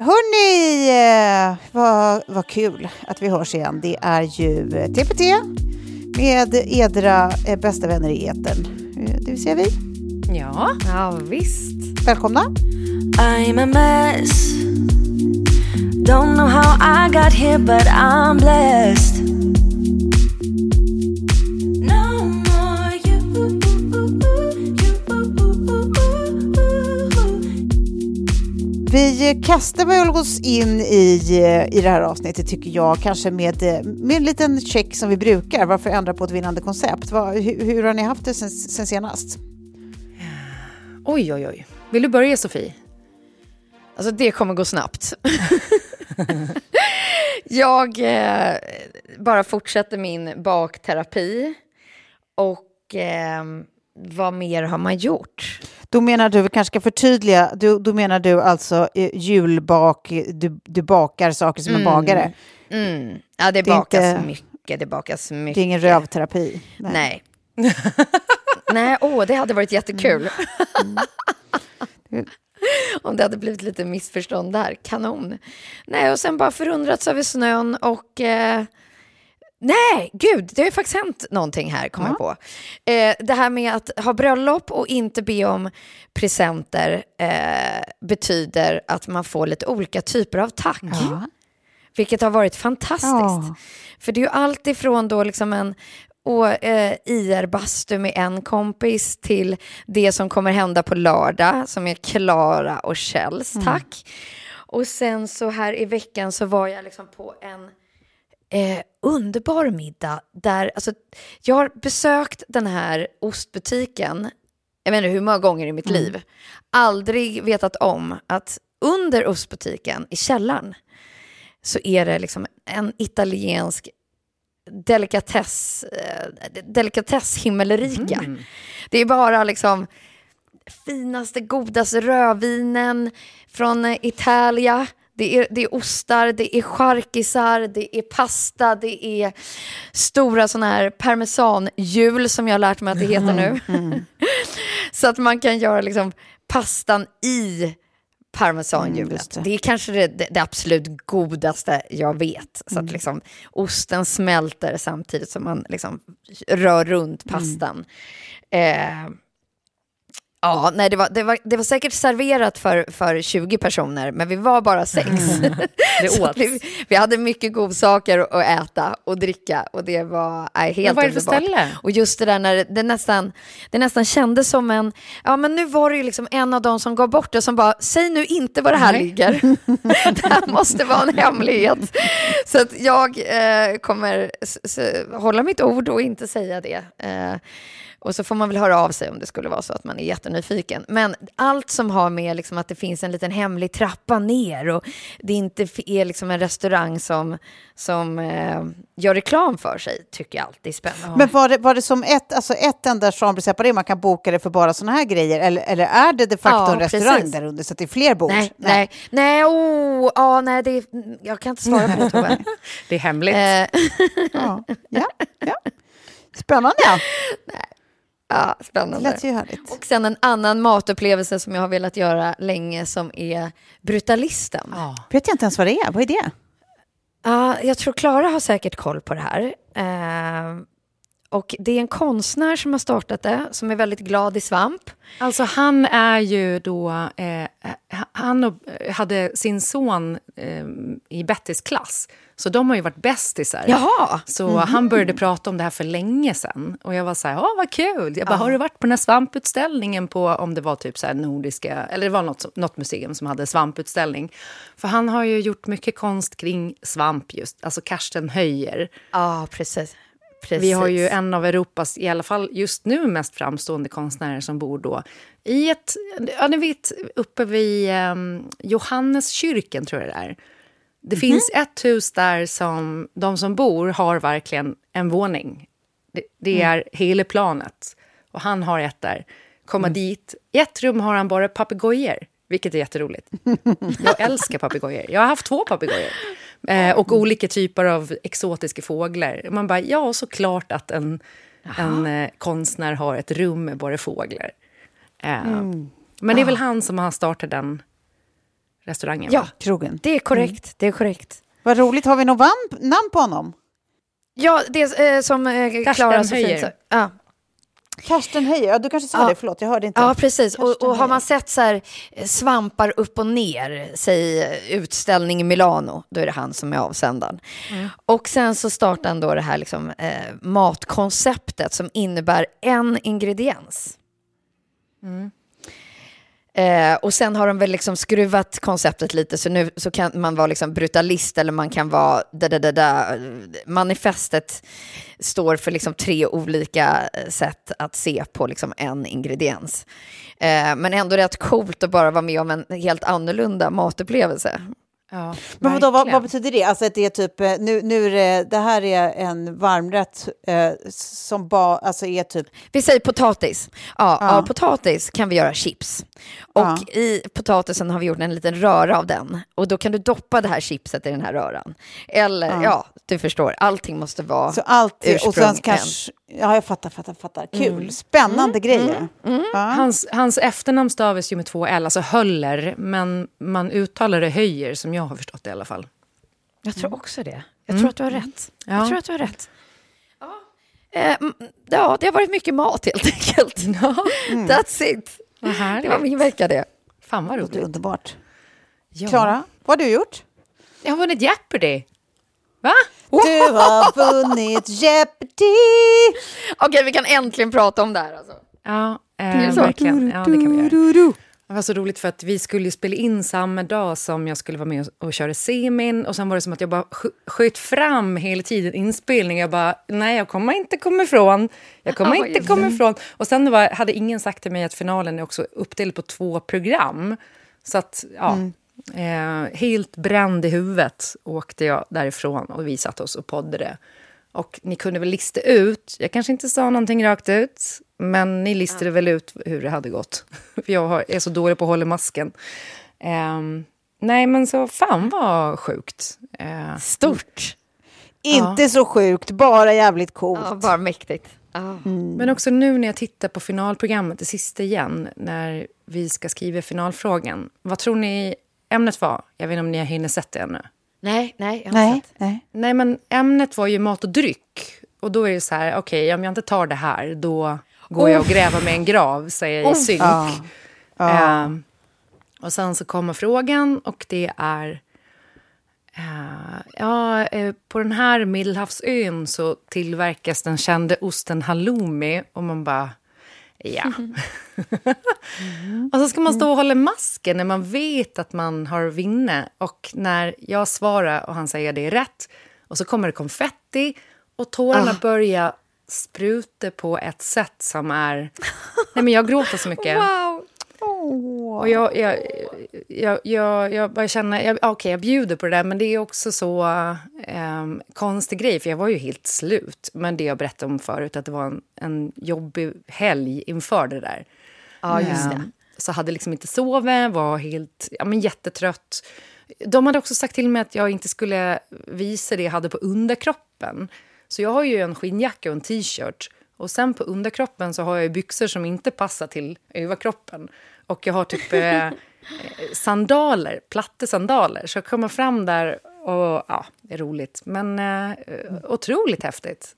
Hörni, eh, vad, vad kul att vi hörs igen. Det är ju eh, TPT med edra eh, bästa vänner i etern. Eh, Det vill säga vi. Ja, ja visst. Välkomna. I'm a mess. Don't know how I got here, but I'm blessed. Vi kastar väl oss in i, eh, i det här avsnittet tycker jag, kanske med, eh, med en liten check som vi brukar. Varför ändra på ett vinnande koncept? Var, hur, hur har ni haft det sen, sen senast? Oj, oj, oj. Vill du börja, Sofie? Alltså, det kommer gå snabbt. jag eh, bara fortsätter min bakterapi. Och eh, vad mer har man gjort? Då menar du, vi kanske ska förtydliga, du, då menar du alltså eh, julbak, du, du bakar saker som en bagare. Mm. Ja, det, Det bakas inte- mycket. Det bakas mycket. Det är ingen rövterapi. Nej. Nej, åh, det hade varit jättekul. Mm. Om det hade blivit lite missförstånd där. Kanon. Nej, och sen bara förundrats över snön och... Eh, nej, gud, det har ju faktiskt hänt någonting här, kom jag på. Eh, det här med att ha bröllop och inte be om presenter eh, betyder att man får lite olika typer av tack. Vilket har varit fantastiskt. Ja. För det är ju allt ifrån då liksom en och, eh, IR-bastu med en kompis till det som kommer hända på lördag som är Klara och Kjells, tack. Och sen så här i veckan så var jag liksom på en eh, underbar middag där, alltså jag har besökt den här ostbutiken, jag vet inte hur många gånger i mitt liv, aldrig vetat om att under ostbutiken i källaren så är det liksom en italiensk delikatess, eh, delikatesshimmelrika. Det är bara liksom finaste, godaste rödvinen från Italia. Det är, det är ostar, det är charkisar, det är pasta, det är stora sådana här parmesanhjul som jag har lärt mig att det heter nu. Så att man kan göra liksom pastan i parmesanhjulet. det. det. är kanske det, det, det absolut godaste jag vet. Så att liksom osten smälter samtidigt som man liksom rör runt pastan. Eh, Ja, nej, det var, det, var, det var säkert serverat för, för 20 personer, men vi var bara sex. Det Så åts. vi, vi hade mycket godsaker att äta och dricka och det var nej, helt vad det underbart. ställe? Och just det där när det, det, nästan, det nästan kändes som en, ja men nu var det ju liksom en av de som gav bort det som bara, säg nu inte var det här Nej. ligger. det här måste vara en hemlighet. Så att jag eh, kommer hålla mitt ord och inte säga det. Eh, Och så får man väl höra av sig om det skulle vara så att man är jättenyfiken. Men allt som har med liksom att det finns en liten hemlig trappa ner och det inte är liksom en restaurang som, som eh, gör reklam för sig tycker jag alltid är spännande. Men var det, var det som ett, alltså ett enda chambre separé, man kan boka det för bara sådana här grejer? Eller, eller är det de facto Ja, en restaurang precis. där under så att det är fler bord? Nej, nej, nej, oh, ja, nej, det jag kan inte svara på det Tove. Det är hemligt. Eh, Ja, ja, ja. Spännande. Ja. ja, Det spännande. lät ju härligt. Och sen en annan matupplevelse som jag har velat göra länge som är Brutalisten. Ja. Vet jag inte ens vad det är. Vad är det? Ja, jag tror Klara har säkert koll på det här. Eh, och det är en konstnär som har startat det, som är väldigt glad i svamp. Alltså han är ju då, eh, han och- hade sin son eh, i Bettys klass. Så de har ju varit bästisar. Jaha! Så han började prata om det här för länge sedan. Och jag var så här, åh vad kul. Jag bara, har du varit på den här svamputställningen på, om det var typ så här nordiska, eller det var något, något museum som hade svamputställning. För han har ju gjort mycket konst kring svamp just, alltså Karsten Höjer. Ja, precis. precis. Vi har ju en av Europas, i alla fall just nu, mest framstående konstnärer som bor då i ett, ja ni vet, uppe vid um, Johanneskyrkan tror jag det är. Det finns ett hus där som de som bor har verkligen en våning. Det, det är hela planet. Och han har ett där. Komma dit. I ett rum har han bara papegojor, vilket är jätteroligt. Jag älskar papegojor. Jag har haft två papegojor. Eh, och olika typer av exotiska fåglar. Man bara, ja, såklart att en, en eh, konstnär har ett rum med bara fåglar. Eh, Men det är väl han som har startat den restaurangen? Ja, va? Krogen. det är korrekt. Det är korrekt. Vad roligt. Har vi något vamp- namn på honom? Ja, det är eh, som eh, Klara så fint sa. Ja. Karsten Höjer. Ja, du kanske sa Ja. det. Förlåt, jag hörde inte. Ja, precis. Och, och har man sett så här, eh, svampar upp och ner, säg eh, utställning i Milano, då är det han som är avsändaren. Och sen så startar han då det här liksom, eh, matkonceptet som innebär en ingrediens. Eh, och sen har de väl liksom skruvat konceptet lite, så nu så kan man vara liksom brutalist eller man kan vara da, da, da, da. Manifestet står för liksom tre olika eh, sätt att se på liksom en ingrediens. Eh, men ändå rätt coolt att bara vara med om en helt annorlunda matupplevelse. Ja, Men vadå, vad, vad betyder det? Alltså att det är typ, eh, nu, nu är det, det här är en varmrätt eh, som ba, alltså är typ, Vi säger potatis. Ja, Ja. Av potatis kan vi göra chips. Och Ja. i potatisen har vi gjort en liten röra av den. Och då kan du doppa det här chipset i den här röran. Eller, ja, du förstår, allting måste vara så allt, är- och ursprung sen en. kanske, ja jag fattar, fattar, fattar. Kul, spännande grejer. Ja. Hans, hans efternamn stavas ju med två L, alltså Höller, men man uttalar det Höjer, som jag har förstått det i alla fall. Jag tror också det. Jag tror att du har rätt. Ja. Jag tror att du har rätt. Ja. Eh, mm, ja, det har varit mycket mat helt enkelt. That's it. Det var min vecka det. Fan vad roligt. underbart. Ja. Klara, vad har du gjort? Jag har vunnit Jeopardy. Va? Du har vunnit Jeopardy! Okej, vi kan äntligen prata om det här. Alltså. Ja, eh, verkligen. Ja, det kan vi göra. Det var så roligt för att vi skulle spela in samma dag som jag skulle vara med och, och köra semin. Och sen var det som att jag bara sk- sköt fram hela tiden inspelningen. Jag bara, nej jag kommer inte komma ifrån. Jag kommer Ja, inte komma ifrån. Och sen var, hade ingen sagt till mig att finalen är också uppdelad på två program. Så att, ja. Eh, helt bränd i huvudet åkte jag därifrån och vi satt oss och poddade. Och ni kunde väl lista ut, jag kanske inte sa någonting rakt ut, men ni listade väl ut hur det hade gått. För jag har- är så dålig på att hålla masken. Ehm, nej, men så fan vad sjukt. Eh, Stort. Inte så sjukt, bara jävligt coolt. Ja, bara mäktigt. Ja. Men också nu när jag tittar på finalprogrammet, det sista igen, när vi ska skriva finalfrågan. Vad tror ni ämnet var? Jag vet inte om ni har hinner sett det ännu. Nej, nej, jag har Nej, sett. nej. Nej, men ämnet var ju mat och dryck. Och då är det så här, okej, om jag inte tar det här, då går jag och gräver med en grav, säger jag i synk. Ja. Ehm, och sen så kommer frågan och det är... eh, ja, eh, på den här Medelhavsön så tillverkas den kände osten halloumi. Och man bara... Ja. och så ska man stå och hålla masken när man vet att man har vinne. Och när jag svarar och han säger det är rätt och så kommer det konfetti och tårarna börjar sprutor på ett sätt som är... Nej, men jag gråter så mycket. Wow! Och jag, jag, jag, jag, jag bara känner, jag, okej okay, jag bjuder på det där, men det är också så um, konstig grej, för jag var ju helt slut. Men det jag berättade om förut, att det var en, en jobbig helg inför det där. Ja, just det. Um, så hade liksom inte sovit, var helt, ja men jättetrött. De hade också sagt till mig att jag inte skulle visa det jag hade på underkroppen. Så jag har ju en skinnjacka och en t-shirt. Och sen på underkroppen så har jag byxor som inte passar till överkroppen. Och jag har typ eh, sandaler, plattesandaler. Så jag kommer fram där och ja, det är roligt. Men eh, otroligt häftigt.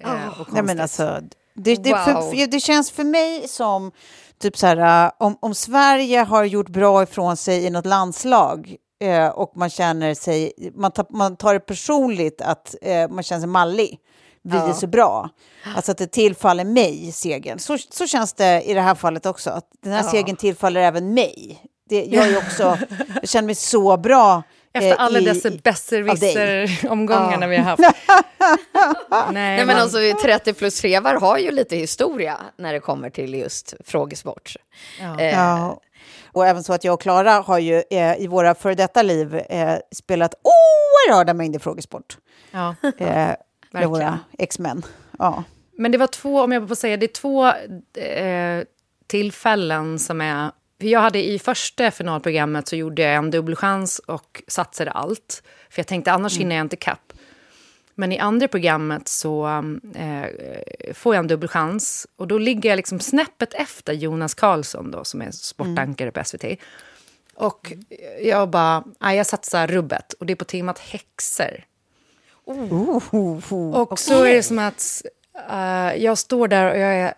Eh, oh. och Nej, men alltså, det, det, wow. för, det känns för mig som typ så här, om, om Sverige har gjort bra ifrån sig i något landslag eh, och man känner sig, man tar, man tar det personligt att eh, man känner sig mallig vi ja. är så bra. Alltså att det tillfaller mig, segern. Så, så känns det i det här fallet också. Att den här ja. segern tillfaller även mig. Det, jag, är också, jag känner mig så bra efter eh, alla dessa besserwisser-omgångarna ja. vi har haft. Nej, Nej, men alltså 30 plus frevar har ju lite historia när det kommer till just frågesport. Ja. Eh. ja. Och även så att jag och Klara har ju eh, i våra före detta liv eh, spelat oerhörda mängder frågesport. Ja. Med våra X-män. Ja. Men det var två, om jag får säga, det är två eh, tillfällen som är... För jag hade i första finalprogrammet så gjorde jag en dubbelchans och satsade allt. För jag tänkte annars mm. hinner jag inte kapp. Men i andra programmet så eh, får jag en dubbelchans. Och då ligger jag liksom snäppet efter Jonas Karlsson då, som är sportankare på SVT. Och jag bara, jag satsar rubbet. Och det är på temat häxor. Oh. Oh, och okay. så är det som att uh, jag står där och jag är...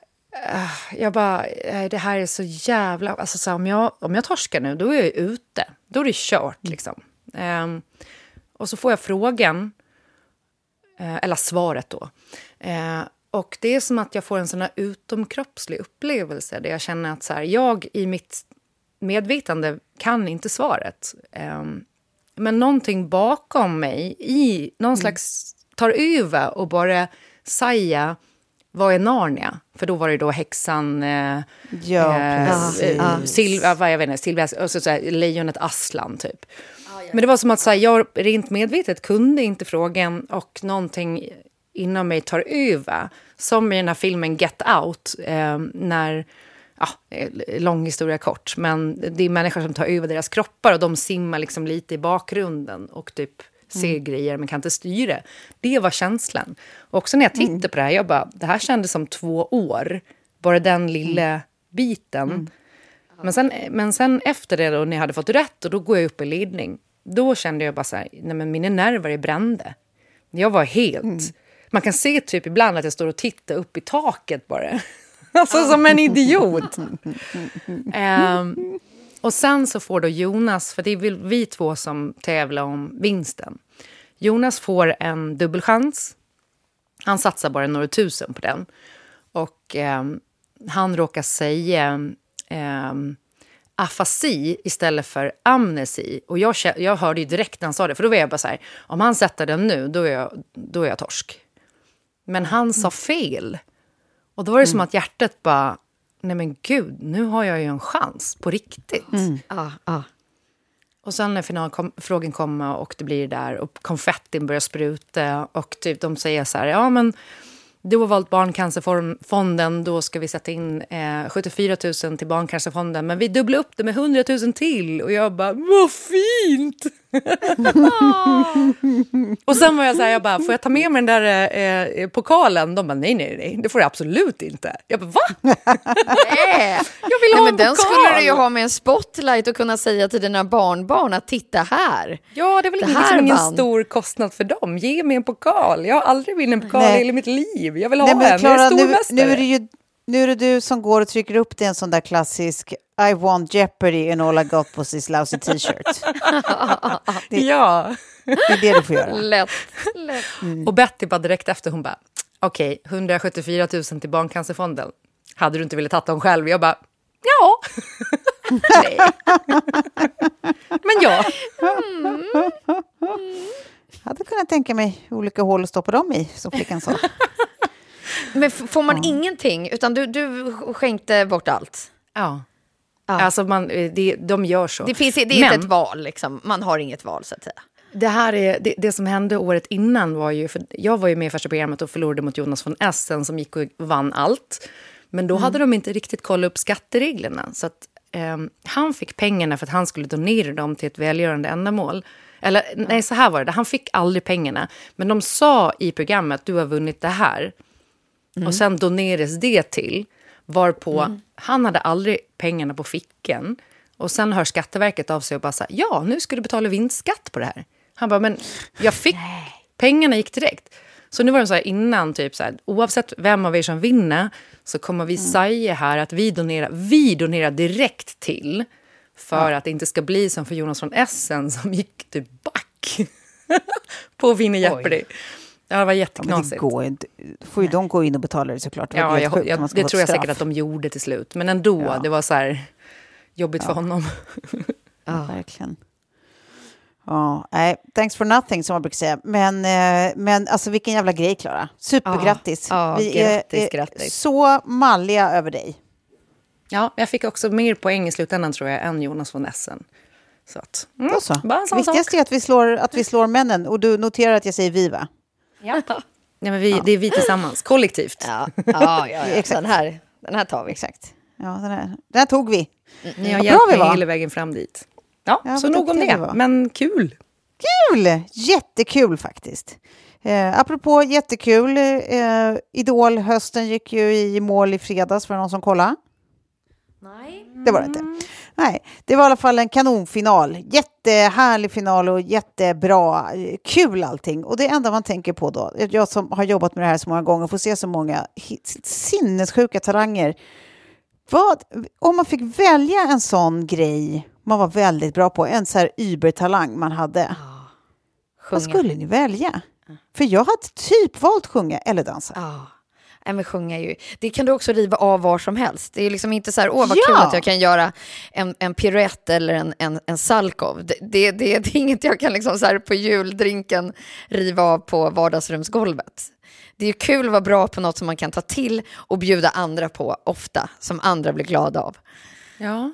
Uh, jag bara, uh, det här är så jävla... Alltså, så om, jag, om jag torskar nu, då är jag ute. Då är det kört, mm. liksom. Um, och så får jag frågan, eller svaret då. och det är som att jag får en sån här utomkroppslig upplevelse där jag känner att så här, jag i mitt medvetande kan inte svaret. Men någonting bakom mig, i någon mm. slags, tar över och bara säga vad är Narnia? För då var det då häxan... Eh, ja, eh, eh, Silva, vad jag vet inte, Silvia, alltså, så här, lejonet Aslan, typ. Men det var som att så här, jag rent medvetet kunde inte frågan och någonting inom mig tar över. Som i den här filmen Get Out, eh, när ja, lång historia kort, men det är människor som tar över deras kroppar och de simmar liksom lite i bakgrunden och typ ser mm. grejer men kan inte styra. Det var känslan. Och också när jag tittade mm. på det här, jag bara, det här kändes som två år. Bara den lilla mm. biten. Mm. Men, sen, men sen efter det, då, när jag hade fått rätt, och då går jag upp i ledning. Då kände jag bara så här, nej men mina nerver är brända. Jag var helt... Mm. Man kan se typ ibland att jag står och tittar upp i taket bara. Alltså som en idiot. um, och sen så får då Jonas, för det är vi två som tävlar om vinsten. Jonas får en dubbelchans. Han satsar bara några tusen på den. Och um, han råkar säga um, afasi istället för amnesi. Och jag, jag hörde ju direkt när han sa det, för då var jag bara så här, om han sätter den nu, då är jag, då är jag torsk. Men han sa fel. Och då var det mm. som att hjärtat bara, nej men gud, nu har jag ju en chans på riktigt. Mm. Ah, ah. Och sen när finalfrågan kommer och det blir där och konfettin börjar spruta och typ de säger så här, ja men du har valt Barncancerfonden, då ska vi sätta in eh, 74 000 till Barncancerfonden. Men vi dubblar upp det med 100 000 till. Och jag bara, vad fint! och sen var jag så här, jag bara, får jag ta med mig den där eh, eh, pokalen? De bara, nej, nej, nej, det får du absolut inte. Jag bara, va? nej, jag vill ha nej, men en Den pokal. skulle du ju ha med en spotlight och kunna säga till dina barnbarn att titta här. Ja, det är väl det liksom ingen stor kostnad för dem. Ge mig en pokal. Jag har aldrig vunnit en pokal i hela mitt liv. Jag vill ha nej, en. Clara, jag är stormästare. Nu, nu är det ju nu är det du som går och trycker upp det en sån där klassisk I want Jeopardy and all I got was this lousy t-shirt. ja. Det är det du får göra. Lätt. lätt. Mm. Och Betty bara direkt efter, hon bara, okej, okay, 174 000 till Barncancerfonden. Hade du inte velat ta dem själv? Jag bara, ja. Nej. Men ja. Mm. Hade kunnat tänka mig olika hål att stoppa dem i, som flickan sa. Men får man ja. ingenting? Utan du, du skänkte bort allt? Ja. ja. Alltså man, det, de gör så. Det, finns, det är Men, inte ett val, liksom. man har inget val så att säga. Det, här är, det, det, som hände året innan var ju... För jag var ju med i första programmet och förlorade mot Jonas von Essen som gick och vann allt. Men då mm. hade de inte riktigt kollat upp skattereglerna. Så att, eh, han fick pengarna för att han skulle donera dem till ett välgörande ändamål. Eller nej, så här var det. Han fick aldrig pengarna. Men de sa i programmet, du har vunnit det här. Mm. Och sen donerades det till. Varpå mm. han hade aldrig pengarna på fickan. Och sen hör Skatteverket av sig och bara så här, ja, nu ska du betala vinstskatt på det här. Han bara, men jag fick, pengarna gick direkt. Så nu var det så här innan, typ så här, oavsett vem av er som vinner så kommer vi mm. säga här att vi donerar, vi donerar direkt till för ja. att det inte ska bli som för Jonas från Essen som gick typ back på att vinna Jeopardy. Ja, det var jätteknasigt. Ja, går inte. får ju de gå in och betala det såklart. Det ja, jag, jag, det tror jag säkert att de gjorde till slut. Men ändå, ja. det var så här jobbigt för honom. ja, verkligen. Ja, nej, thanks for nothing som man brukar säga. Men, eh, men alltså vilken jävla grej, Klara. Supergrattis. Ja, Vi grattis, är, grattis. så malliga över dig. Ja, jag fick också mer poäng i slutändan tror jag än Jonas von Essen. Så att, mm, så. Viktigast är att vi, slår, att vi slår männen. Och du noterar att jag säger vi, va? Ja. ja men vi, ja. Det är vi tillsammans, kollektivt. Ja, ja, ja, ja. Exakt. Den, här, den här tar vi. Exakt. Ja, den här, den här tog vi. Mm. Ni har hjälpt mig hela vägen fram dit. Ja, ja så nog om det. Men kul. Kul! Jättekul faktiskt. Eh, apropå jättekul, eh, Idol hösten gick ju i mål i fredags för någon som kollade. Nej. Det var det inte. Nej, det var i alla fall en kanonfinal. Jättehärlig final och jättebra. Kul allting. Och det enda man tänker på då, jag som har jobbat med det här så många gånger, får se så många sinnessjuka talanger. Vad, om man fick välja en sån grej man var väldigt bra på, en så här übertalang man hade. Oh, vad skulle ni välja? För jag hade typ valt sjunga eller dansa. Oh. Men sjunga ju. Det kan du också riva av var som helst. Det är liksom inte så här, åh vad ja. kul att jag kan göra en, en piruett eller en, en, en salkov. Det, det, det, det är inget jag kan liksom så här på juldrinken riva av på vardagsrumsgolvet. Det är kul att vara bra på något som man kan ta till och bjuda andra på ofta, som andra blir glada av. Ja.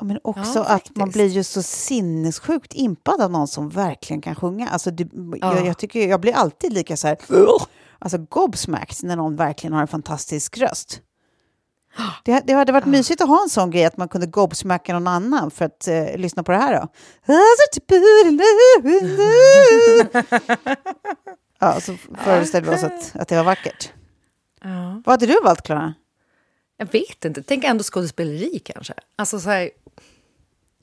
Men också ja, att man blir ju så sinnessjukt impad av någon som verkligen kan sjunga. Alltså, det, ja. jag, jag, tycker, jag blir alltid lika så här, alltså gobsmacked när någon verkligen har en fantastisk röst. Det, det hade varit ja. mysigt att ha en sån grej att man kunde gobsmacka någon annan för att uh, lyssna på det här då. ja, så föreställer vi oss att, att det var vackert. Ja. Vad hade du valt, Klara? Jag vet inte. Tänk ändå skådespeleri kanske. Alltså så här,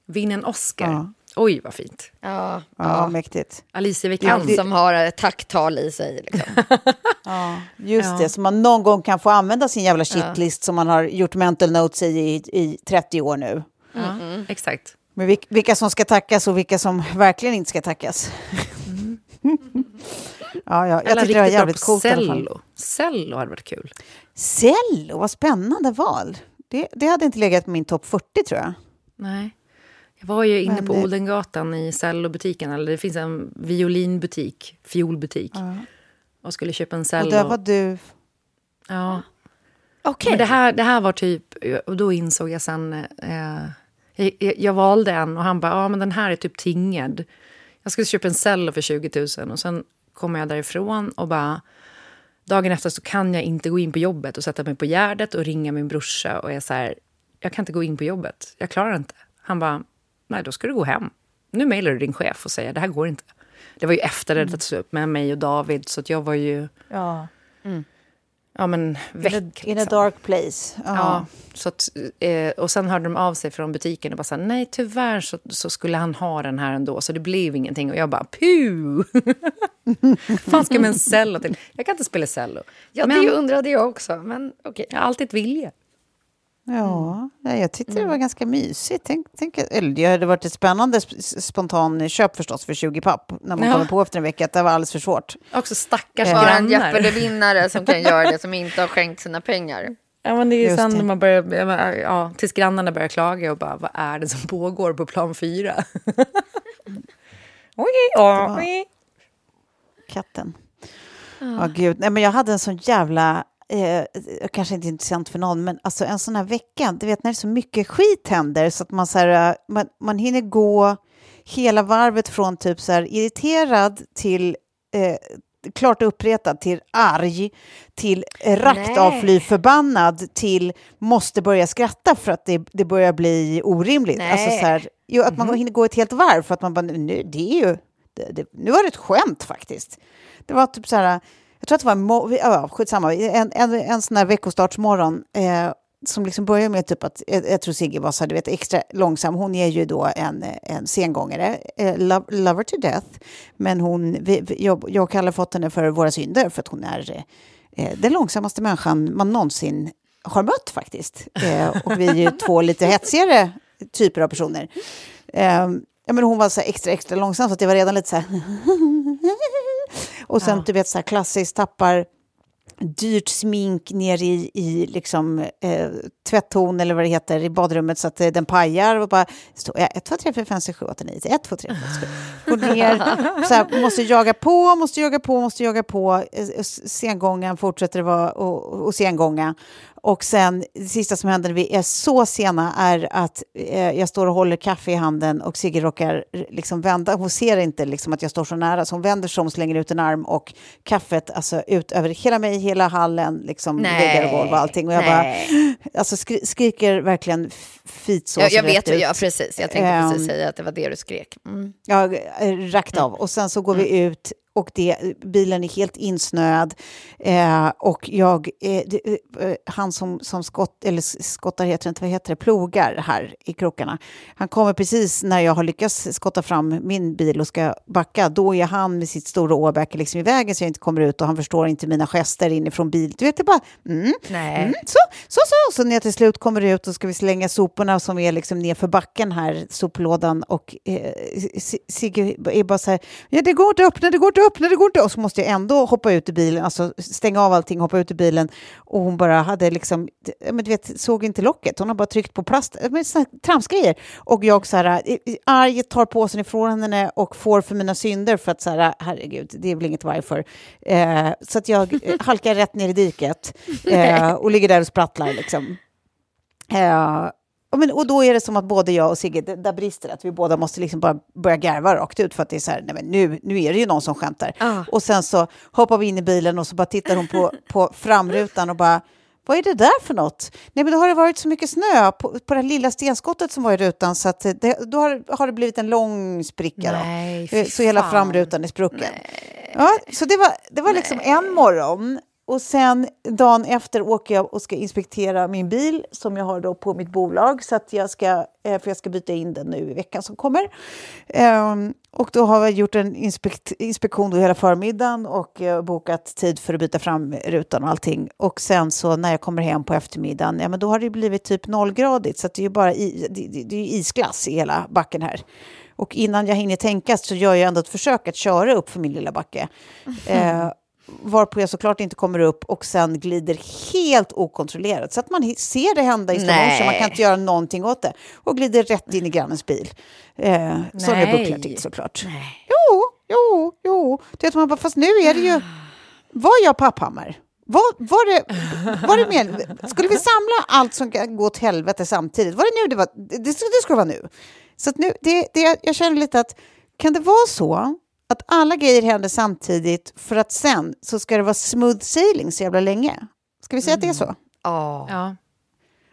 vinna en Oscar. Ja. Oj, vad fint. Ja, ja, ja. mäktigt. Alicia Vikander. Han som har ett tacktal i sig. Liksom. ja, just ja. det. Så man någon gång kan få använda sin jävla shitlist som man har gjort mental notes i i, i 30 år nu. Mm. Mm. Exakt. Men vilka som ska tackas och vilka som verkligen inte ska tackas. Mm. ja, ja, jag tycker det var jävligt coolt cello. Cello hade varit kul. Cello, vad spännande val. Det, det hade inte legat på min topp 40 tror jag. Nej. Jag var ju inne Men på det... Odengatan i cellobutiken, eller det finns en violinbutik, fiolbutik. Ja. Och skulle köpa en cello. Och där var du... Ja. Okay. Men det här, det här var typ, och då insåg jag sen... Eh, jag, jag, valde en och han bara, ja men den här är typ tingad. Jag skulle köpa en cello för 20 000 och sen kommer jag därifrån och bara dagen efter så kan jag inte gå in på jobbet och sätta mig på Gärdet och ringa min brorsa och jag så här, jag kan inte gå in på jobbet, jag klarar inte. Han bara, nej då ska du gå hem. Nu mejlar du din chef och säger, det här går inte. Det var ju efter det mm. upp med mig och David, så jag var ju... Ja. Mm. Ja, men väck. In a, liksom. in a dark place. Ja. ja så att, eh, och sen hörde de av sig från butiken och bara sa nej tyvärr så, så, skulle han ha den här ändå, så det blev ingenting. Och jag bara puh! fan ska man cello till? Jag kan inte spela cello. Ja, men, det undrade jag också, men okej. Okay. Jag har alltid ett vilja. Ja, jag tyckte det var mm. ganska mysigt. Tänk, tänk, eller det hade varit ett spännande spontan köp förstås för 20 papp när man ja. kommer på efter en vecka att det var alldeles för svårt. Också stackars äh. grannar. en Jeopardy-vinnare som kan göra det som inte har skänkt sina pengar. Ja, men det är ju sen när man börjar, ja, tills grannarna börjar klaga och bara, vad är det som pågår på plan fyra? oj, oj. Katten. Ja, oh, gud. Nej, men jag hade en sån jävla eh, kanske inte intressant för någon, men alltså en sån här vecka, du vet när det är så mycket skit händer så att man, så här, man, man hinner gå hela varvet från typ så här irriterad till eh, klart uppretad till arg, till rakt av fly förbannad, till måste börja skratta för att det, det börjar bli orimligt. Alltså så här, jo, att man mm. hinner gå ett helt varv för att man bara, nu, det är ju, det, det, nu var det ett skämt faktiskt. Det var typ så här, jag tror att det var, ja, skitsamma, en, en, en sån här veckostartsmorgon eh, som liksom börjar med typ att, jag, tror Sigge var så här, du vet, extra långsam. Hon är ju då en, en sengångare, eh, love, lover to death. Men hon, vi, jag, jag och Kalle fått henne för våra synder för att hon är eh, den långsammaste människan man någonsin har mött faktiskt. Eh, och vi är ju två lite hetsigare typer av personer. Eh, ja, men hon var så extra, extra långsam så att det var redan lite så här... och sen, ja. du vet, så här klassiskt tappar dyrt smink ner i, i liksom, eh, tvättton eller vad det heter i badrummet så att eh, den pajar. Och bara, står, 1, 2, 3, 4, 5, 6, 7, 8, 9, 1, 2, 3, 4, 5, 6, Går ner, så här, måste jaga på, måste jaga på, måste jaga på. Eh, sengången fortsätter vara och, och sengånga. Och sen, det sista som händer när vi är så sena är att eh, jag står och håller kaffe i handen och Sigge råkar liksom vända. Hon ser inte liksom att jag står så nära, så hon vänder sig om, slänger ut en arm och kaffet alltså, ut över hela mig, hela hallen, liksom, väggar och golv och allting. Och jag Nej. bara alltså, skri skriker verkligen fitsås Jag, jag vet, ja, precis. Jag tänkte um, precis säga att det var det du skrek. Mm. Ja, rakt av. Och sen så går vi mm. ut och det, bilen är helt insnöad. Eh, och jag, eh, det, eh, han som, som skott, eller skottar heter inte, vad heter det, plogar här i krokarna. Han kommer precis när jag har lyckats skotta fram min bil och ska backa. Då är han med sitt stora åbäke liksom i vägen så jag inte kommer ut och han förstår inte mina gester inifrån bilen. Du vet, det bara... Mm, mm, så, så, så. Så när jag till slut kommer ut och ska vi slänga soporna som är liksom nerför backen här, soplådan och eh, Sigge är bara så här, ja det går inte att öppna, det går inte öppna, det går inte. Och så måste jag ändå hoppa ut i bilen, alltså stänga av allting, hoppa ut i bilen. Och hon bara hade liksom, men du vet, såg inte locket. Hon har bara tryckt på plast, men tramsgrejer. Och jag så här, arg tar påsen ifrån henne och får för mina synder för att så här, herregud, det är väl inget varför. Eh, så att jag halkar rätt ner i diket eh, och ligger där och sprattlar liksom. Eh, och, men, och då är det som att både jag och Sigge, där brister att vi båda måste liksom bara börja garva rakt ut för att det är så här, nej men nu, nu är det ju någon som skämtar. Ah. Och sen så hoppar vi in i bilen och så bara tittar hon på, på framrutan och bara, vad är det där för något? Nej, men då har det varit så mycket snö på, på det lilla stenskottet som var i rutan så att det, då har, har det blivit en lång spricka. Nej, då. Så hela framrutan är sprucken. Nej. Ja, så det var, det var liksom en morgon och sen dagen efter åker jag och ska inspektera min bil som jag har då på mitt bolag så att jag ska, eh, för jag ska byta in den nu i veckan som kommer. Um, och då har jag gjort en inspekt, inspektion då hela förmiddagen och uh, bokat tid för att byta fram rutan och allting. Och sen så när jag kommer hem på eftermiddagen, ja men då har det blivit typ nollgradigt så det är ju bara i, det, det, är isglass i hela backen här. Och innan jag hinner tänka så gör jag ändå ett försök att köra upp för min lilla backe. Mm. Uh, varpå jag såklart inte kommer upp och sen glider helt okontrollerat. Så att man ser det hända i slow man kan inte göra någonting åt det. Och glider rätt in i grannens bil. Eh, jag bucklar till såklart. Nej. Jo, jo, jo. Det man bara, fast nu är det ju... Var jag Papphammar? Var, var, det, var det med, skulle vi samla allt som kan gå åt helvete samtidigt? Var det nu det var? Det, det skulle vara nu. Så nu, det, det, jag känner lite att kan det vara så att alla grejer händer samtidigt för att sen så ska det vara smooth sailing så jävla länge. Ska vi säga mm. att det är så? Oh. Ja.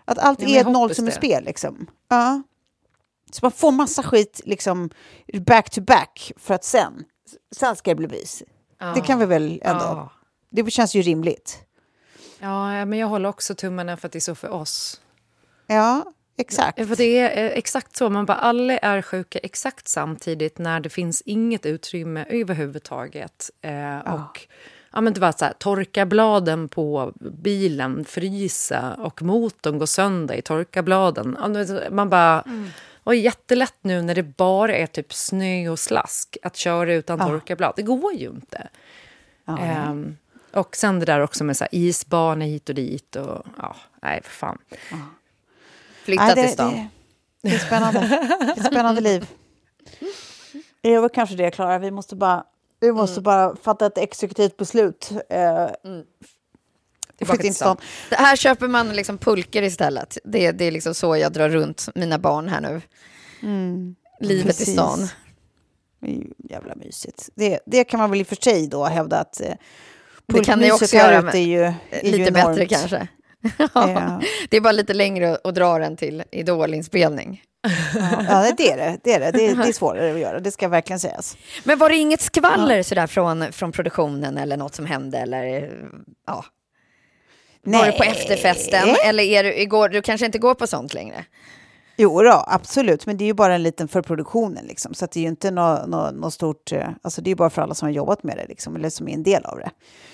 Att allt ja, är ett nollsummespel liksom. Ja. Så man får massa skit liksom back to back för att sen, sen ska det bli bevis. Oh. Det kan vi väl ändå... Det känns ju rimligt. Ja, men jag håller också tummarna för att det är så för oss. Ja, Exakt. För det är eh, exakt så. Man bara, alla är sjuka exakt samtidigt när det finns inget utrymme överhuvudtaget. Eh, ja. Och ja, men det var så här, torka bladen på bilen, frysa och motorn går sönder i torka bladen. Man bara... Mm. Och jättelätt nu när det bara är typ snö och slask att köra utan ja. torka blad. Det går ju inte. Ja, ja. Um, och sen det där också med så här isbanor hit och dit. Och, ja, nej, för fan. Flytta Nej, det, till stan. Det, det, är spännande. Det är spännande liv. Det var kanske det, Klara. Vi måste bara, vi måste mm. bara fatta ett exekutivt beslut. Eh, mm. Till stan. Det här köper man liksom pulker istället. Det, det är liksom så jag drar runt mina barn här nu. Mm, Livet precis. i stan. Det är ju jävla mysigt. Det, det kan man väl i och för sig då hävda att eh, Det kan ni pulkmyset också här göra, ute men är ju, är lite ju bättre kanske. Ja. Det är bara lite längre att dra den till idolinspelning. Ja, det är det. Det är, det. Det, är, det är svårare att göra, det ska verkligen sägas. Men var det inget skvaller sådär från, från produktionen eller något som hände? Eller, ja. Var du på efterfesten? Eller är du, igår, du kanske inte går på sånt längre? Jo då, absolut, men det är ju bara en liten för produktionen. Liksom. Så att det är ju inte något nå, nå stort... eh, Alltså det är ju bara för alla som har jobbat med det, liksom, eller som är en del av det.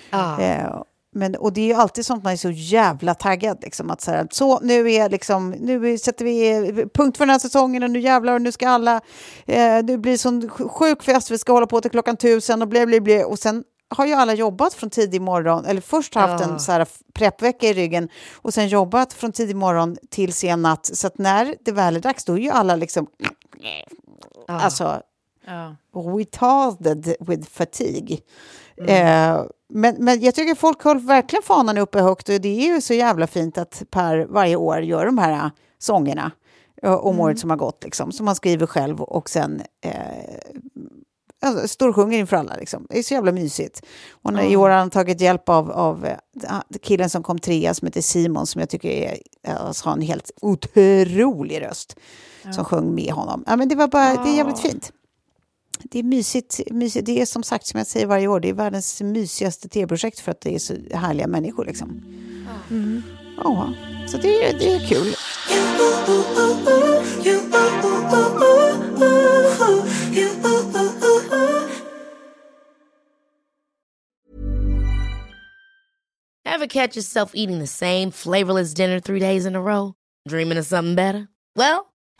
Ja. Eh, men, och det är ju alltid sånt man är så jävla taggad. Liksom, att så, här, så nu, är liksom, nu sätter vi punkt för den här säsongen och nu jävlar och nu ska alla... Eh, det blir sån sjuk fest, vi ska hålla på till klockan tusen och bli, bli, bli. Och sen har ju alla jobbat från tidig morgon, eller först haft Ja. en så här preppvecka i ryggen och sen jobbat från tidig morgon till sen natt. Så att när det väl är dags, då är ju alla liksom... Alltså, Ja. retarded with fatigue. Eh, men, men jag tycker folk håller verkligen fanan uppe högt och det är ju så jävla fint att Per varje år gör de här äh, sångerna om året som har gått, liksom, som man skriver själv och sen eh, alltså, storsjunger inför alla. Liksom. Det är så jävla mysigt. Och när, I år har han tagit hjälp av, av eh, killen som kom trea som heter Simon som jag tycker är, alltså, har en helt otrolig röst som sjöng med honom. Ja, men det, var bara, det är jävligt fint. Det är mysigt, mysigt. Det är som sagt, som jag säger varje år, det är världens mysigaste tv-projekt för att det är så härliga människor. Liksom. Ja, så det, är- det är kul. Ever catch yourself eating the same flavorless dinner three days in a row? Dreaming of something better? Well,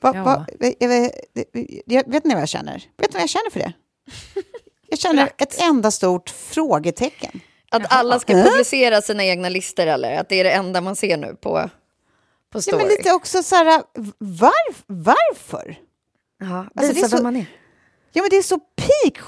Va, Ja. va, jag, vet- jag, vet ni vad jag känner? Vet ni vad jag känner för det? Jag känner ett enda stort frågetecken. Att alla ska publicera sina egna listor eller? Att det är det enda man ser nu på, på Ja, story? men lite också så här, var, varför? Ja, Alltså, det är visa så- vem man är. Ja, men det är så peak,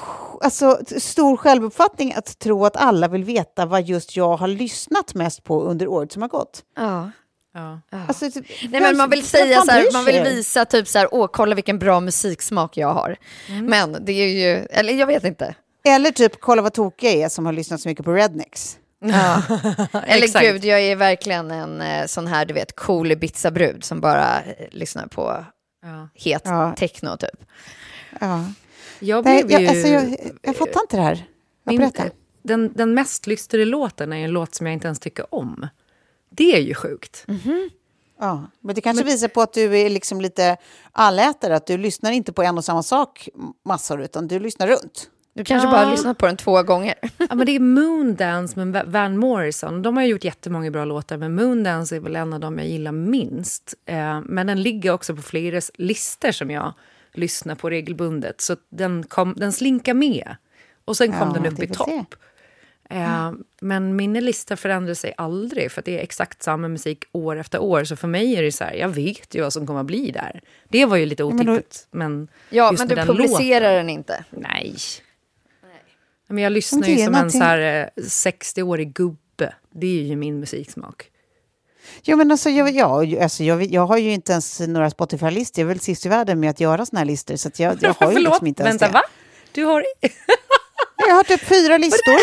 alltså stor självuppfattning att tro att alla vill veta vad just jag har lyssnat mest på under året som har gått. Ja. Ja. Alltså, typ, Nej, men man vill säga så här, man vill visa typ så här, åh kolla vilken bra musiksmak jag har. Men det är ju, eller jag vet inte. Eller typ, kolla vad tokig jag är som har lyssnat så mycket på Rednecks. Eller Exakt. gud, jag är verkligen en eh, sån här, du vet, cool Ibiza-brud som bara eh, lyssnar på Ja. het Ja. techno typ. Ja. Jag Nej, blev jag, ju... alltså, jag, jag fattar inte det här. Jag Min- den, den mest lyssnade låten är en låt som jag inte ens tycker om. Det är ju sjukt. Ja, men det kanske visar på att du är liksom lite allätare, att du lyssnar inte på en och samma sak massor, utan du lyssnar runt. Du kanske Ja. bara har lyssnat på den två gånger. Ja, men det är Moondance med Va- Van Morrison. De har gjort jättemånga bra låtar, men Moondance är väl en av dem jag gillar minst. Eh, men den ligger också på flera listor som jag lyssnar på regelbundet. Så den, kom, den slinkar med. Och sen kom den upp i topp. Eh, men min lista förändrar sig aldrig för det är exakt samma musik år efter år. Så för mig är det så här, jag vet ju vad som kommer att bli där. Det var ju lite otippat. Men, ja, men du publicerar låten, den inte? Nej. nej. Men jag lyssnar ju som någonting... en 60-årig gubbe. Det är ju min musiksmak. Jo, men alltså, jag, jag, alltså, jag, jag har ju inte ens några Spotify-listor. Jag är väl sist i världen med att göra såna här listor. Så jag, jag har ju liksom inte ens vänta, det. va? Du har... jag har typ fyra listor.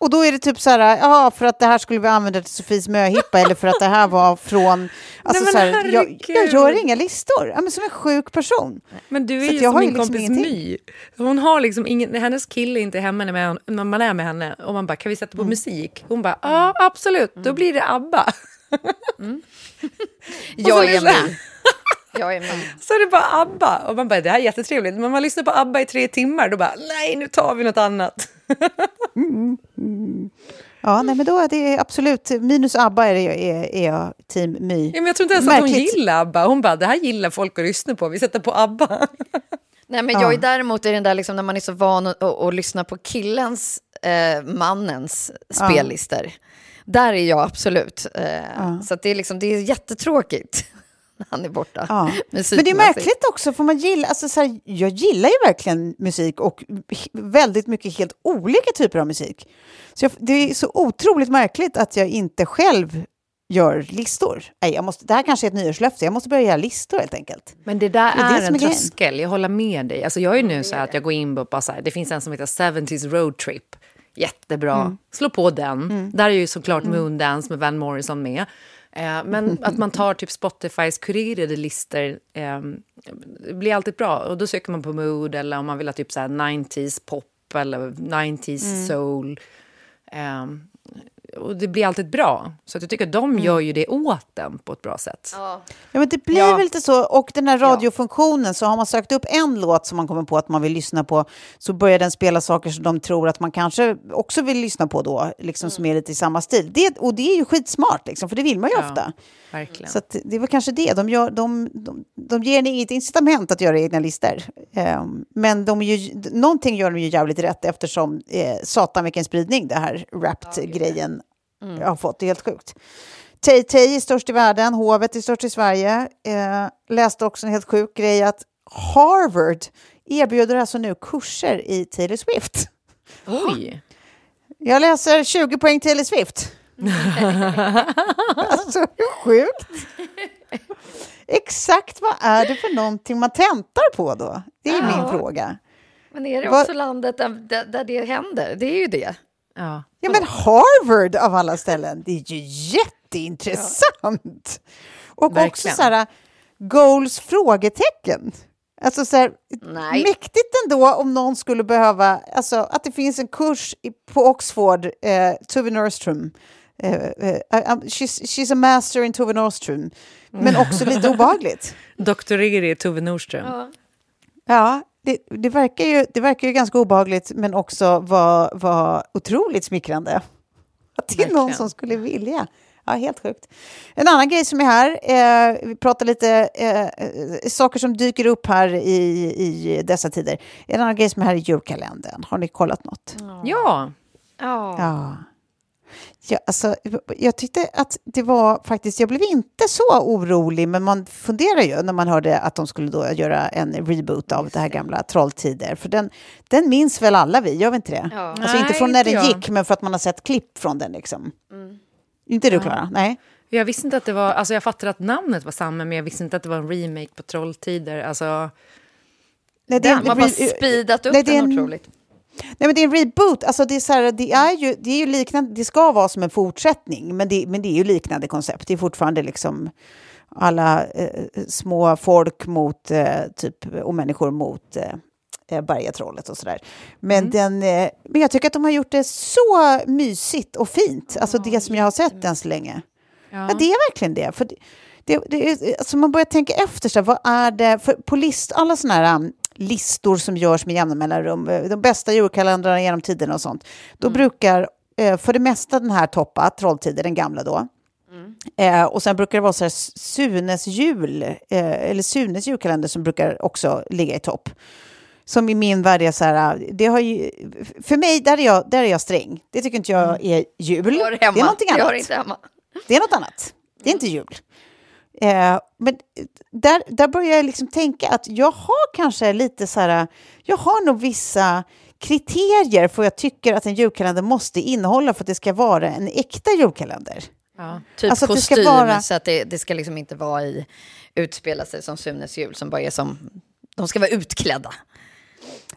Och då är det typ så här, ja, för att det här skulle vi använda till Sofies möhippa eller för att det här var från... Alltså Nej, så här, jag, jag, gör inga listor, ja, men som en sjuk person. Men du är så ju som min liksom kompis My. Hon har liksom ingen, hennes kille är inte hemma när, när man är med henne och man bara, kan vi sätta på mm. musik? Hon bara, ja absolut, då blir det ABBA. Mm. jag är med. Jag är med. Så är det bara ABBA. Och man bara, det här är jättetrevligt. Men man lyssnar på ABBA i tre timmar, då bara, nej, nu tar vi något annat. mm, mm. Ja, nej, men då är det absolut, minus ABBA är, är, är jag team My. Ja, men jag tror inte ens Märkligt. att hon gillar ABBA. Hon bara, det här gillar folk att lyssna på, vi sätter på ABBA. Nej, men jag är däremot i den där liksom, när man är så van att, att, att lyssna på killens, eh, mannens spellistor. Ja. Där är jag absolut. Eh, ja. Så det, är liksom, det är jättetråkigt han är borta. Ja. Men det är märkligt också, för man gillar, alltså så här, jag gillar ju verkligen musik och väldigt mycket helt olika typer av musik. Så jag, det är så otroligt märkligt att jag inte själv gör listor. Nej, jag måste, det här kanske är ett nyårslöfte, jag måste börja göra listor helt enkelt. Men det där det är, är en tröskel, jag håller med dig. Alltså jag är nu så att jag går in på, så här, det finns en som heter 70s Road Trip. Jättebra, mm. slå på den. Mm. Där är ju såklart mm. Moondance med Van Morrison med. Eh, men att man tar typ Spotifys kurerade listor eh, blir alltid bra. Och då söker man på mood eller om man vill ha typ så 90s pop eller 90s mm. soul. Eh, och det blir alltid bra. Så att jag tycker att de mm. gör ju det åt den på ett bra sätt. Ja, ja men det blir ja. väl lite så. Och den här radiofunktionen, så har man sökt upp en låt som man kommer på att man vill lyssna på, så börjar den spela saker som de tror att man kanske också vill lyssna på då, liksom mm. som är lite i samma stil. Det, och det är ju skitsmart, liksom, för det vill man ju ja, ofta. Verkligen. Så det var kanske det. De, gör, de, de, de ger en inget incitament att göra egna listor. Um, men de ju, någonting gör de ju jävligt rätt eftersom eh, satan vilken spridning det här Wrapped-grejen mm. har fått. Det är helt sjukt. Tay-Tay är störst i världen, Hovet är störst i Sverige. Eh, läste också en helt sjuk grej att Harvard erbjuder alltså nu kurser i Taylor Swift. Oj! Jag läser 20 poäng Taylor Swift. alltså, hur sjukt? Exakt vad är det för någonting man tentar på då? Det är ja. min fråga. Men är det också Va landet där, där det händer? Det är ju det. Ja. ja, men Harvard av alla ställen, det är ju jätteintressant. Ja. Och Verkligen. också så här, goals? frågetecken. Alltså så här, mäktigt ändå om någon skulle behöva, alltså att det finns en kurs på Oxford, eh, Tove Nordström. Eh, eh, she's, she's a master in Tove Nordström, men också lite obehagligt. Doktorerar i Tove Nordström. Ja, ja det, det, verkar ju, det verkar ju ganska obehagligt, men också vara var otroligt smickrande. Att det är någon som skulle vilja. Ja, helt sjukt. En annan grej som är här, eh, vi pratar lite eh, saker som dyker upp här i, i dessa tider. En annan grej som är här i julkalendern. Har ni kollat något? Ja. Ja. ja. Ja, alltså, jag tyckte att det var faktiskt, jag blev inte så orolig, men man funderar ju när man hörde att de skulle då göra en reboot av det här gamla Trolltider. För den, den minns väl alla vi, gör vi inte det? Ja. Alltså Nej, inte från när den jag. gick, men för att man har sett klipp från den liksom. Mm. Inte du, Klara? Nej. Jag visste inte att det var, alltså jag fattade att namnet var samma, men jag visste inte att det var en remake på Trolltider. Alltså, Nej, det, den har bara speedat upp nej, den otroligt. Nej, men det är en reboot. Alltså, det, är så här, det, är ju, det är ju liknande, det ska vara som en fortsättning, men det, men det är ju liknande koncept. Det är fortfarande liksom alla eh, små folk mot, eh, typ, och människor mot eh, eh bergatrollet och sådär. Men, mm. den, eh, men jag tycker att de har gjort det så mysigt och fint, alltså ja, det som jag har sett än så länge. Ja. ja. det är verkligen det. För det, det, det, alltså man börjar tänka efter, så här, vad är det, för på list, alla sådana här um, listor som görs med jämna mellanrum, eh, de bästa julkalendrarna genom tiderna och sånt, då mm. brukar eh, för det mesta den här toppa, Trolltider, den gamla då. Mm. Eh, och sen brukar det vara så här Sunes jul, eh, eller Sunes julkalender som brukar också ligga i topp. som i min värld är så här, det har ju, för mig, där är, jag, där är jag sträng. Det tycker inte jag Mm. är jul. Det är Det är någonting annat. Det är något annat. Det är inte jul. Eh, men där, där börjar jag liksom tänka att jag har kanske lite så här, jag har nog vissa kriterier för vad jag tycker att en julkalender måste innehålla för att det ska vara en äkta julkalender. Ja. Typ Alltså att det ska kostym, vara- så att det, det ska liksom inte vara i utspela sig som Sunes jul som bara är som, de ska vara utklädda.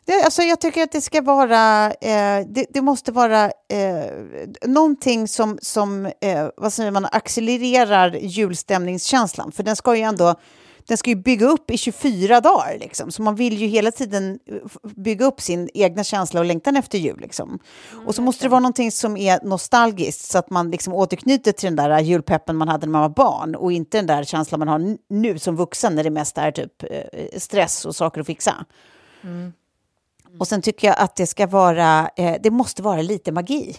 Det, alltså jag tycker att det ska vara, eh, det, det måste vara eh, någonting som, som eh, vad säger man, accelererar julstämningskänslan. För den ska ju ändå, den ska ju bygga upp i 24 dagar liksom. Så man vill ju hela tiden eh, bygga upp sin egna känsla och längtan efter jul liksom. och så måste det vara någonting som är nostalgiskt så att man liksom återknyter till den där julpeppen man hade när man var barn och inte den där känslan man har nu som vuxen när det mest är typ eh, stress och saker att fixa. Och sen tycker jag att det ska vara, eh, det måste vara lite magi.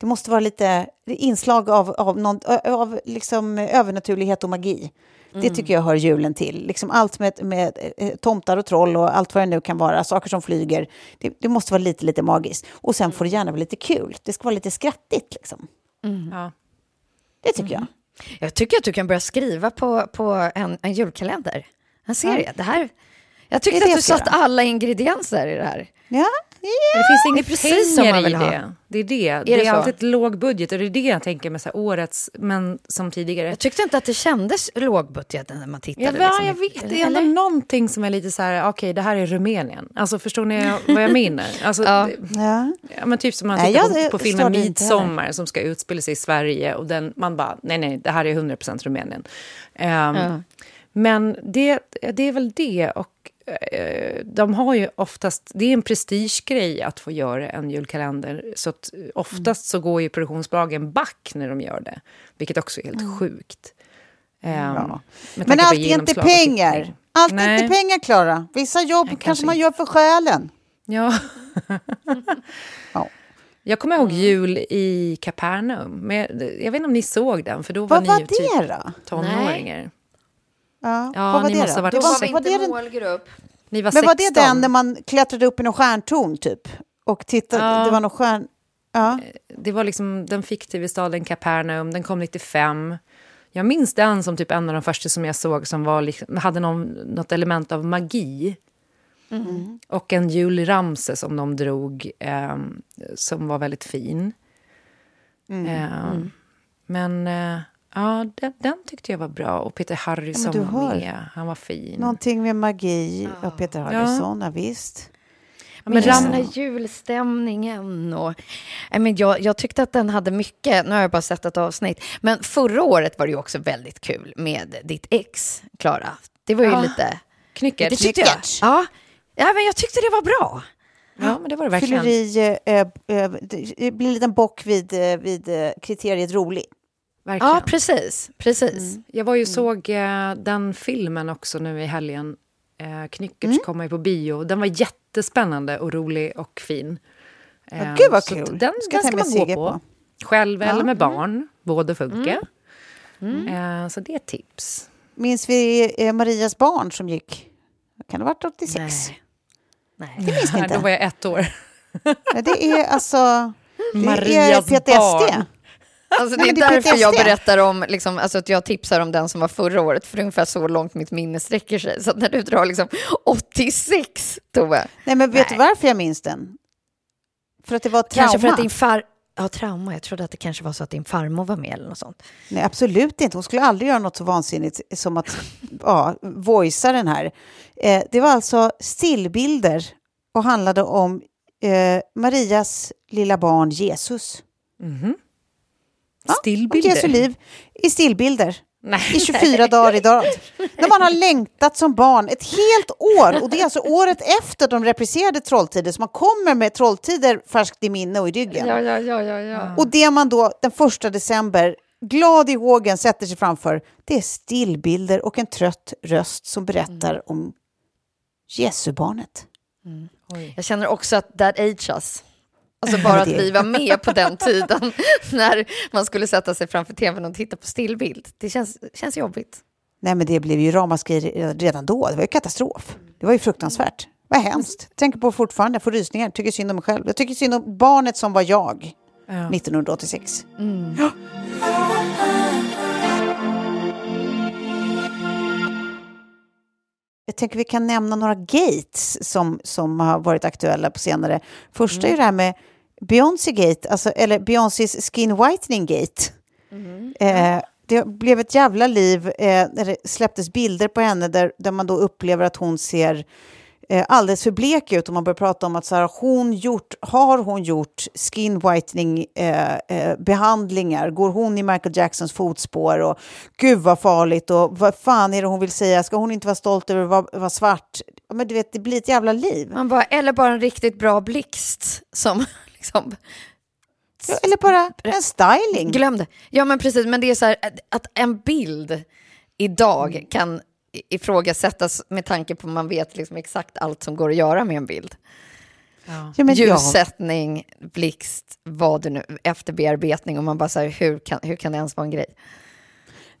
Det måste vara lite inslag av, av, någon, av liksom övernaturlighet och magi. Det tycker jag hör julen till. Liksom allt med, med eh, tomtar och troll och allt vad det nu kan vara, saker som flyger. Det, det måste vara lite, lite magiskt. Och sen får det gärna vara lite kul. Det ska vara lite skrattigt. Liksom. Ja. Det tycker jag. Jag tycker att du kan börja skriva på, på en, en julkalender. En serie. Det här, jag tyckte är att du jag satt göra. alla ingredienser i det här. Ja, Men det finns Det är precis som pengar man vill i ha. det. Det är det. det det är så? alltid ett låg budget och det är det jag tänker med så här årets, men som tidigare. Jag tyckte inte att det kändes lågbudget när man tittade. Ja, liksom. jag vet. Det är ändå Eller? någonting som är lite så här, okej, det här är Rumänien. Alltså, förstår ni vad jag menar? Alltså, Ja. det- ja. Men typ som man Nej, tittar jag, eh, på, på filmen. Midsommar som ska utspela sig i Sverige och den, man bara, nej, nej, det här är 100% Rumänien. Ehm, Ja. Men det, det är väl det och de har ju oftast, det är en prestigegrej att få göra en julkalender. Så att eh, oftast så går ju produktionsbolagen back när de gör det, vilket också är helt sjukt. Ehm, med tanke Men allt är inte pengar. Allt är Nej. inte pengar, Klara. Vissa jobb Nej, kanske, kanske man gör för själen. Ja. Ja. Jag kommer ihåg jul i Kapernaum. Men jag, vet inte om ni såg den, för då var Vad ni var ju typ då? tonåringar. Ja, Ja, vad var ni det måste ha varit Det var var, var det den, Ni målgrupp. var men var 16. det den när man klättrade upp i någon stjärntorn typ? Och tittade, Ja. det var någon stjärn... Ja. Det var liksom den fiktiva staden Kapernaum, den kom 95. Jag minns den som typ en av de första som jag såg som var liksom, hade någon, något element av magi. Och en julramse som de drog, ehm, som var väldigt fin. Ehm, Men eh, ja, den, den tyckte jag var bra. Och Peter Harrison du var med. Han var fin. Någonting med magi och Peter Harrison, ja. visst. Men Men just den här julstämningen och... Nej, men jag, jag tyckte att den hade mycket, nu har jag bara sett ett avsnitt, men förra året var det ju också väldigt kul med ditt ex, Klara. Det var ju Ja. lite... Knyckert. Det tyckte jag. Ja. ja, men jag tyckte det var bra. Ja, men det var det verkligen. Fylleri, eh, eh, det blir en liten bock vid, eh, vid kriteriet rolig. Verkligen. Ja, precis. precis. Jag var ju såg eh, den filmen också nu i helgen. Eh, Knyckertz Mm. kom ju på bio. Den var jättespännande och rolig och fin. Eh, gud vad så kul. Den, Ska den ska man gå på. på. Själv eller Ja. Mm. med barn. Båda funkar. Eh, så det är tips. Minns vi eh, Marias barn som gick? Kan det ha varit 86? Nej. Nej. Det minns ni Då inte? var jag ett år. Det är alltså... Det är Marias PTSD. barn. Alltså, det Nej, är är därför jag berättar om, liksom, alltså, att jag tipsar om den som var förra året, för ungefär så långt mitt minne sträcker sig. Så när du drar liksom 86, Tove, Nej, men vet Nej. du varför jag minns den? För att det var trauma? kanske för att din far... Ja, trauma. Jag trodde att det kanske var så att din farmor var med eller något sånt. Nej, absolut inte. Hon skulle aldrig göra något så vansinnigt som att ja, voicea den här. Eh, det var alltså stillbilder och handlade om eh, Marias lilla barn Jesus. Ja, Stillbilder. Om Jesu liv i stillbilder. Nej. I 24 dagar i rad. När man har längtat som barn ett helt år. Och det är alltså året efter de repriserade Trolltider. Så man kommer med Trolltider färskt i minne och i ryggen. ja, ja, ja, ja. Och det man då den första december, glad i hågen, sätter sig framför, det är stillbilder och en trött röst som berättar om Jesubarnet. Jag känner också att that age us. Alltså bara att vi var med på den tiden när man skulle sätta sig framför tvn och titta på stillbild. Det känns, känns jobbigt. Nej, men det blev ju ramaskri redan då. Det var ju katastrof. Det var ju fruktansvärt. Vad hemskt. Tänker på fortfarande, jag får rysningar. Tycker synd om mig själv. Jag tycker synd om barnet som var jag Ja. 1986. Mm. Ja. Jag tänker vi kan nämna några gates som, som har varit aktuella på senare. Första är ju det här med Beyoncé Gate, alltså, eller Beyoncés skin whitening gate. Eh, det blev ett jävla liv eh, när det släpptes bilder på henne där, där man då upplever att hon ser eh, alldeles för blek ut och man börjar prata om att så här, hon gjort, har hon gjort skin whitening eh, eh, behandlingar? Går hon i Michael Jacksons fotspår? Och gud vad farligt och vad fan är det hon vill säga? Ska hon inte vara stolt över att vara, vara svart? Men du vet, det blir ett jävla liv. Man bara, eller bara en riktigt bra blixt som liksom... Ja, Eller bara en styling. Glöm det. Ja men precis, men det är så här att- en bild idag Mm. kan i- ifrågasättas med tanke på att man vet liksom exakt allt som går att göra med en bild. Ja. Ljussättning, blixt, vad det nu, efterbearbetning och man bara så här, hur kan, hur kan det ens vara en grej?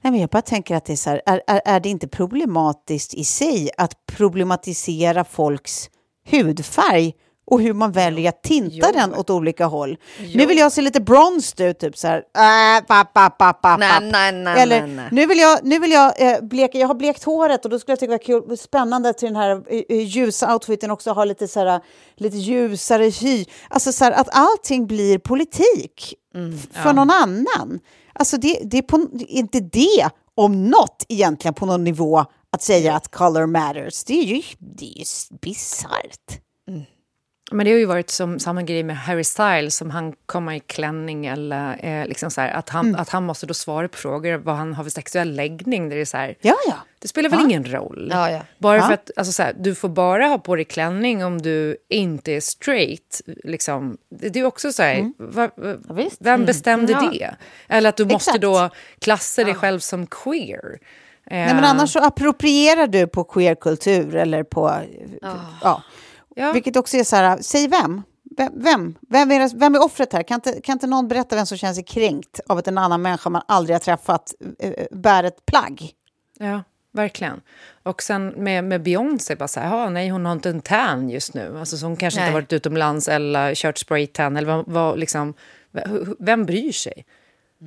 Nej, men jag bara tänker att det är så här, är, är, är det inte problematiskt i sig att problematisera folks hudfärg och hur man väljer att tinta den åt olika håll? Nu vill jag se lite bronzed ut, typ så här. Äh, papp, papp, papp, papp, Nej, papp. nej, nej, Eller nej, nej. nu vill jag, nu vill jag eh, bleka, jag har blekt håret och då skulle jag tycka det var kul, spännande till den här eh, eh, ljusa outfiten också ha lite, så här, lite ljusare hy. Alltså så här, att allting blir politik Mm, för någon annan. Alltså det, det är på, inte det, om något egentligen på någon nivå, att säga att color matters. Det är ju, det är ju bisarrt. Men det har ju varit som samma grej med Harry Styles, som han kommer i klänning eller eh, liksom så här, att, han, Mm. att han måste då svara på frågor vad han har för sexuell läggning. Där det, är så här, Ja, ja. det spelar väl Ja. ingen roll? Bara för att alltså, så här, du får bara ha på dig klänning om du inte är straight. Liksom. Det det är också så här, va, va, visst. vem bestämde Ja. det? Eller att du måste Exakt. då klassa dig själv som queer. Nej, men annars så approprierar du på queerkultur eller på... Ja. Ja. Vilket också är så här, säg vem? Vem, vem, vem, är, vem är offret här? Kan inte, kan inte någon berätta vem som känner sig kränkt av att en annan människa man aldrig har träffat eh, eh, bär ett plagg? Ja, verkligen. Och sen med, med Beyoncé, bara så här, "Ja, nej hon har inte en tan just nu. Alltså, så hon kanske Nej. inte har varit utomlands eller kört spraytan. Eller vad, vad, liksom, vem bryr sig?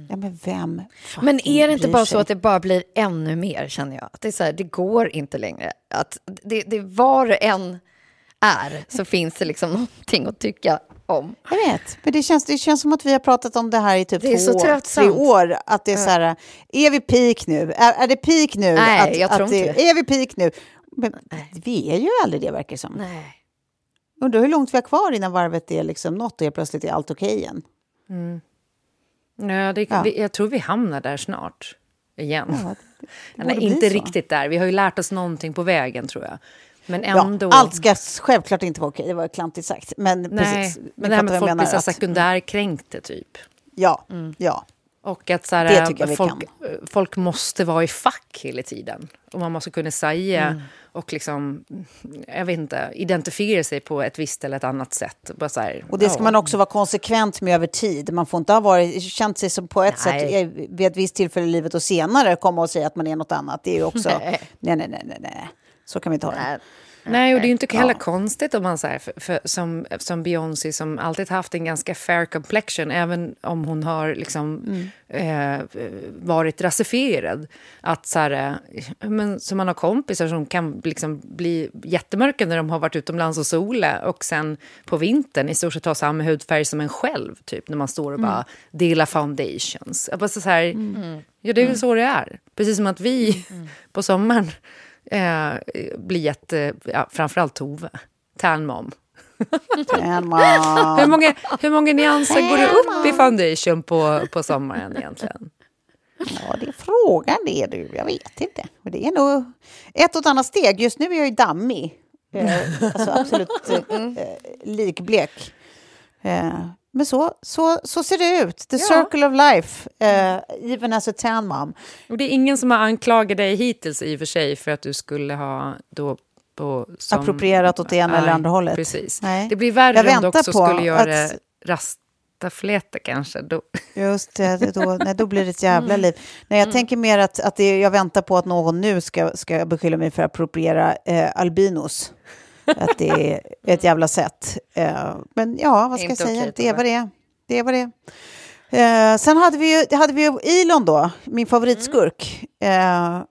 Ja, men vem Men är det inte bara sig? så att det bara blir ännu mer, känner jag? Att det, är så här, det går inte längre. Att det, det var det än är så finns det liksom någonting att tycka om. Jag vet, men det känns, det känns som att vi har pratat om det här i typ Det är så två, tre år. Att det är så här, är vi peak nu? Är, är det peak nu? Nej, att, jag tror att det, inte det. Är vi peak nu? Men vi är ju aldrig det, verkar det som. Nej. Undrar hur långt vi har kvar innan varvet är liksom nått och plötsligt är allt okej igen. Ja, det, Ja. Vi, jag tror vi hamnar där snart. Igen. det Nej, borde bli inte så. riktigt där. Vi har ju lärt oss någonting på vägen, tror jag. Men Ja, ändå... allt ska självklart inte vara okej, det var klantigt sagt. Men Nej, precis, men det här med folk blir så att- sekundärkränkta, typ. Ja, ja. Och att så här, folk, folk måste vara i fack hela tiden. Och man måste kunna säga Mm. och liksom, jag vet inte, identifiera sig på ett visst eller ett annat sätt. Bara så här, Och det ska ja. man också vara konsekvent med över tid. Man får inte ha varit, känt sig som på ett Nej. sätt vid ett visst tillfälle i livet och senare komma och säga att man är något annat. Det är ju också... Nej, nej, nej, nej, nej. Så kan vi ha det. Nej. Och det är ju inte heller Ja. konstigt om man så här, för, för, som, som Beyoncé som alltid haft en ganska fair complexion, även om hon har liksom, Mm. eh, varit rasifierad. Att så här, eh, men, så man har kompisar som kan liksom bli jättemörka när de har varit utomlands och sola och sen på vintern i stort sett ha samma hudfärg som en själv, typ när man står och bara delar foundations. Jag bara så här, Ja, det är väl så det är. Precis som att vi på sommaren eh, blir jätte... Ja, framförallt Tove. Tan mom. Emma. Hur många, hur många nyanser går det upp i foundation på, på sommaren egentligen? Ja, det är frågan det du. Jag vet inte. Det är nog ett och ett annat steg. Just nu är jag ju dammig. Eh, alltså absolut eh, eh, likblek. Men så, så, så ser det ut. The circle of life. Eh, even as a tan mom. Och det är ingen som har anklagat dig hittills i och för sig för att du skulle ha då på... Som, Approprierat åt det ena eller andra hållet. Precis. Nej. Det blir värre Jag om du också skulle göra att- rastafläta kanske. Då. Just det, då, nej, då blir det ett jävla liv. Nej, jag tänker mer att, att det, jag väntar på att någon nu ska, ska beskylla mig för att appropriera eh, albinos. Att det är ett jävla sätt. Uh, men ja, vad ska jag säga? Okay, det är vad det är. Det är vad det är. Uh, sen hade vi ju hade vi ju Elon då, min favoritskurk. Uh,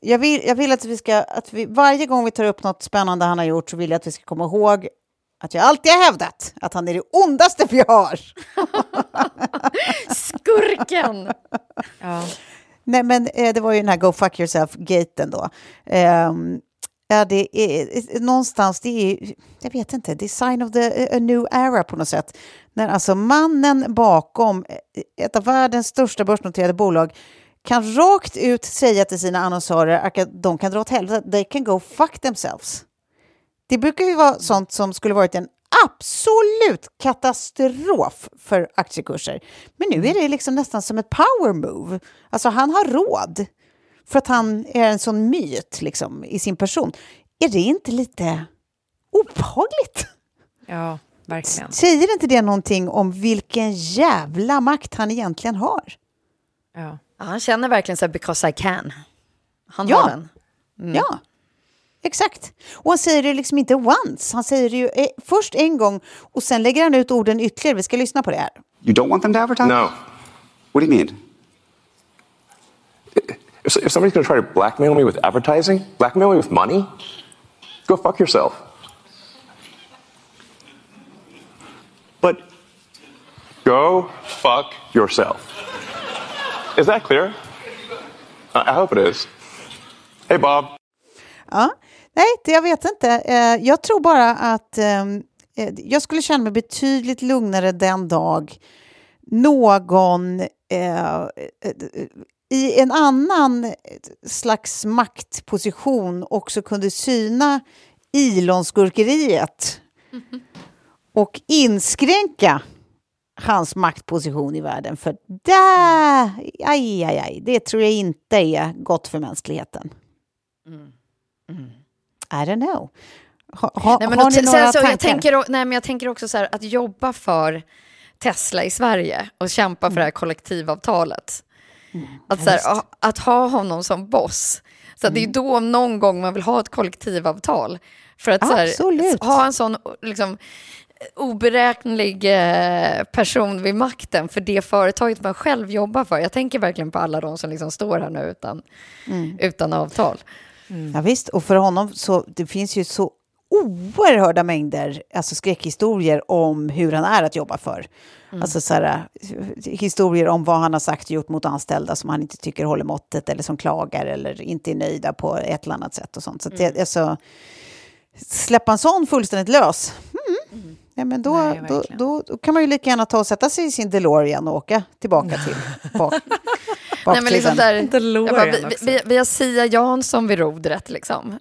jag, vill, jag vill att vi ska, att vi, varje gång vi tar upp något spännande han har gjort så vill jag att vi ska komma ihåg att jag alltid har hävdat att han är det ondaste vi har. Skurken! ja. Nej, men eh, det var ju den här Go fuck yourself-gaten då. Ja, det är eh, någonstans, det är, jag vet inte, det är sign of the, eh, a new era på något sätt. När alltså mannen bakom eh, ett av världens största börsnoterade bolag kan rakt ut säga till sina annonsörer att de kan dra åt helvete, they can go fuck themselves. Det brukar ju vara sånt som skulle varit en absolut katastrof för aktiekurser. Men nu är det liksom nästan som ett power move. Alltså han har råd för att han är en sån myt liksom, i sin person. Är det inte lite obehagligt? Ja, verkligen. Säger inte det någonting om vilken jävla makt han egentligen har? Ja. han känner verkligen så här, because I can. Han ja. har den. Mm. Ja. Exakt. Och han säger det liksom inte once. Han säger det ju eh, först en gång och sen lägger han ut orden ytterligare. Vi ska lyssna på det här. You don't want them to advertise? No. What do you mean? If, if somebody's going to try to blackmail me with advertising, blackmail me with money, go fuck yourself. But go fuck yourself. Is that clear? I hope it is. Hey Bob. Ja, Nej, det, jag vet inte. Eh, jag tror bara att ehm, eh, jag skulle känna mig betydligt lugnare den dag någon eh, i en annan slags maktposition också kunde syna Ilonskurkeriet och inskränka hans maktposition i världen. För där, aj, aj, aj, det tror jag inte är gott för mänskligheten. Mm. Mm. I don't know. Ha, ha, nej, men har ni några så, tankar? Jag tänker, nej, men jag tänker också så här, att jobba för Tesla i Sverige och kämpa för det här kollektivavtalet. Att, här, att ha honom som boss. Så mm. Det är mm. då någon gång man vill ha ett kollektivavtal. För att här, ha en sån liksom, oberäknelig eh, person vid makten för det företaget man själv jobbar för. Jag tänker verkligen på alla de som liksom står här nu utan, mm. utan avtal. Mm. Ja, visst, och för honom så det finns ju så oerhörda mängder alltså skräckhistorier om hur han är att jobba för. Mm. Alltså så här, historier om vad han har sagt och gjort mot anställda som han inte tycker håller måttet eller som klagar eller inte är nöjda på ett eller annat sätt och sånt. Så mm. det, alltså, släppa en sån fullständigt lös, mm. mm. Ja, men då, Nej, då, då, då, kan man ju lika gärna ta och sätta sig i sin DeLorean och åka tillbaka till bak, Nej, men liksom där, bara, vi, vi, vi har Sia Jansson vid rodret liksom,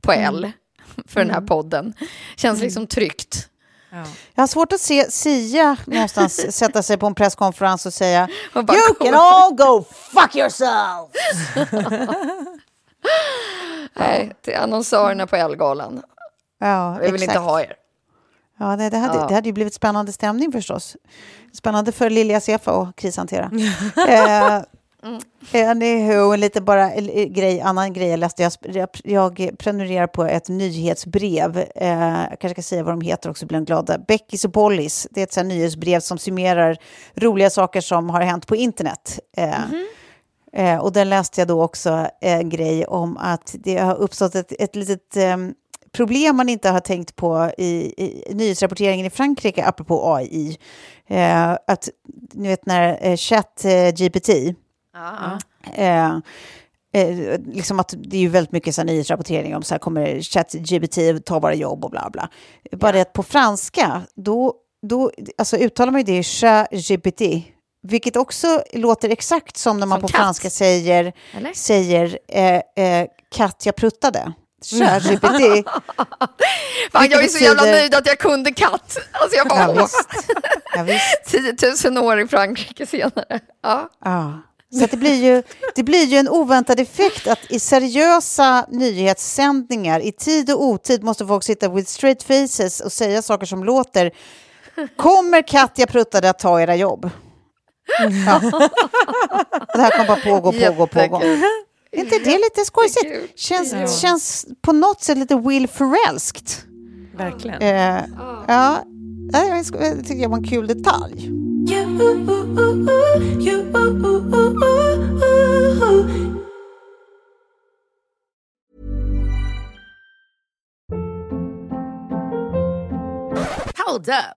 på L mm. för den här mm. podden. Känns liksom mm. tryggt. Ja. Jag har svårt att se Sia någonstans sätta sig på en presskonferens och säga och You can all go fuck yourselves! Nej, till annonsörerna på Elgalan. Ja, Vi vill exakt. inte ha er. Ja, det, det, hade, ja. det hade ju blivit spännande stämning förstås. Spännande för Lilja Sefa att krishantera. eh, Anywho, en lite bara grej, annan grej jag läste. Jag, jag prenumererar på ett nyhetsbrev. Eh, jag kanske ska säga vad de heter också, blir glada. Beckis och Pollys. Det är ett så nyhetsbrev som summerar roliga saker som har hänt på internet. Eh, mm -hmm. eh, och där läste jag då också en grej om att det har uppstått ett, ett litet ehm, problem man inte har tänkt på i, i nyhetsrapporteringen i Frankrike, apropå AI. Eh, att, ni vet när eh, ChatGPT, eh, eh, liksom att det är ju väldigt mycket så nyhetsrapportering om så här kommer ChatGPT ta våra jobb och bla bla. Bara det att på franska, då, då alltså uttalar man ju det ChatGPT, vilket också låter exakt som när man som på katt. franska säger, säger eh, eh, katt jag pruttade. ChatGPT. Fan, jag är så jävla nöjd att jag kunde katt. Alltså jag bara, ja, visst. Ja, visst. 10 000 år i Frankrike senare. Ja. ja. Så det, blir ju, det blir ju en oväntad effekt att i seriösa nyhetssändningar i tid och otid måste folk sitta with straight faces och säga saker som låter Kommer Katja Pruttade att ta era jobb? Ja. Det här kommer bara pågå, pågå, pågå. Är inte det lite skojsigt? Känns, Ja. känns på något sätt lite Will Ferrellskt. Verkligen. Eh, ja, jag jag tycker det var en kul detalj. Hold up.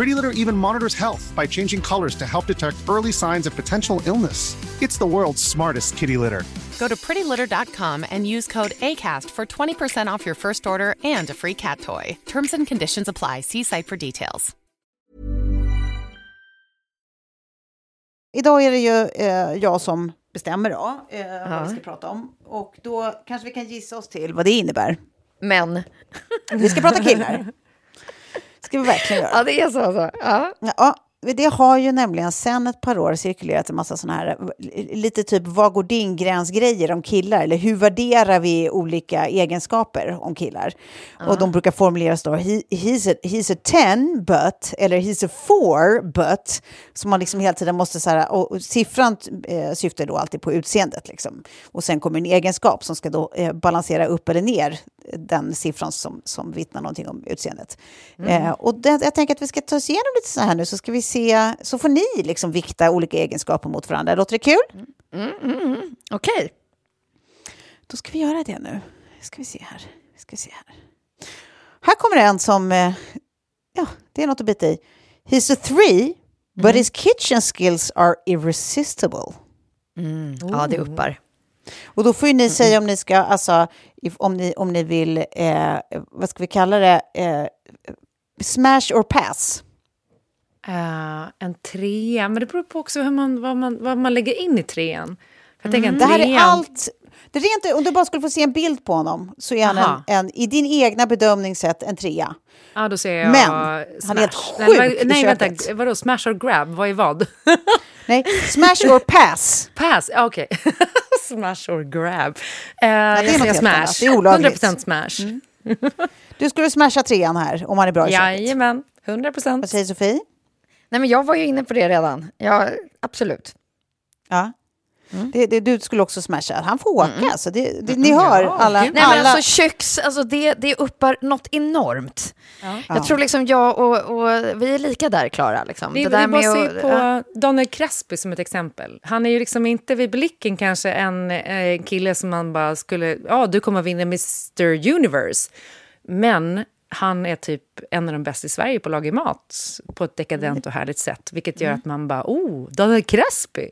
Pretty Litter even monitors health by changing colors to help detect early signs of potential illness. It's the world's smartest kitty litter. Go to prettylitter.com and use code ACAST for 20% off your first order and a free cat toy. Terms and conditions apply. See site for details. Idag är det ju eh, jag som bestämmer då, eh, vad vi ska prata om. Och då kanske vi kan gissa oss till vad det innebär. Men. Vi ska prata killar. ska vi verkligen göra. Ja, det är så. Alltså. Ja. Ja, det har ju nämligen sen ett par år cirkulerat en massa sådana här, lite typ vad går din gräns-grejer om killar? Eller hur värderar vi olika egenskaper om killar? Och de brukar formuleras då, he, he's, a, he's a 10 but, eller he's a 4 but. Så man liksom hela tiden måste så här, och, och siffran eh, syftar då alltid på utseendet liksom. Och sen kommer en egenskap som ska då eh, balansera upp eller ner den siffran som, som vittnar någonting om utseendet. Mm. Eh, och det, jag tänker att vi ska ta oss igenom lite så här nu, så ska vi se, så får ni liksom vikta olika egenskaper mot varandra. Låter det kul? Mm, mm, mm. Okej. Då ska vi göra det nu. Ska vi se här. Ska vi se här. Här kommer en som, eh, ja, det är något att bita i. He's a three, but his kitchen skills are irresistible. Mm. Ja, det uppar. Och då får ju ni säga om ni ska, alltså, om, ni, om ni vill, eh, vad ska vi kalla det, eh, smash or pass. Eh, en trea, men det beror på också hur man, vad, man, vad man lägger in i trean. Jag en Det här är allt. Det är rent, om du bara skulle få se en bild på honom så är han en, en, i din egna bedömning sett en trea. Ja, då ser jag Men, smash. han är helt Nej, sjuk vad- i Nej, vänta, vadå, smash or grab? Vad är vad? Nej, smash or pass. Pass, okej. smash or grab. Uh, jag säger helt smash. annat. Det är olagligt. 100% smash. Du skulle smasha trean här om han är bra i köpet. Jajamän, 100%. Vad säger Sofie? Nej, men jag var ju inne på det redan. Ja, absolut. Ja. Mm. Det, det, du skulle också smasha. Han får åka. Så det, det, ni hör alla. Nej, men alla alltså köks, alltså det, det uppar något enormt. Ja. Jag tror liksom jag och, och vi är lika där, Klara. Liksom. Det, det, är bara att se på Daniel Crespi som ett exempel. Han är ju liksom inte vid blicken kanske en, eh, en kille som man bara skulle... Ja, du kommer vinna Mr Universe. Men han är typ en av de bästa i Sverige på att laga mat på ett dekadent och härligt sätt. Vilket gör att man bara, oh, Daniel Crespi.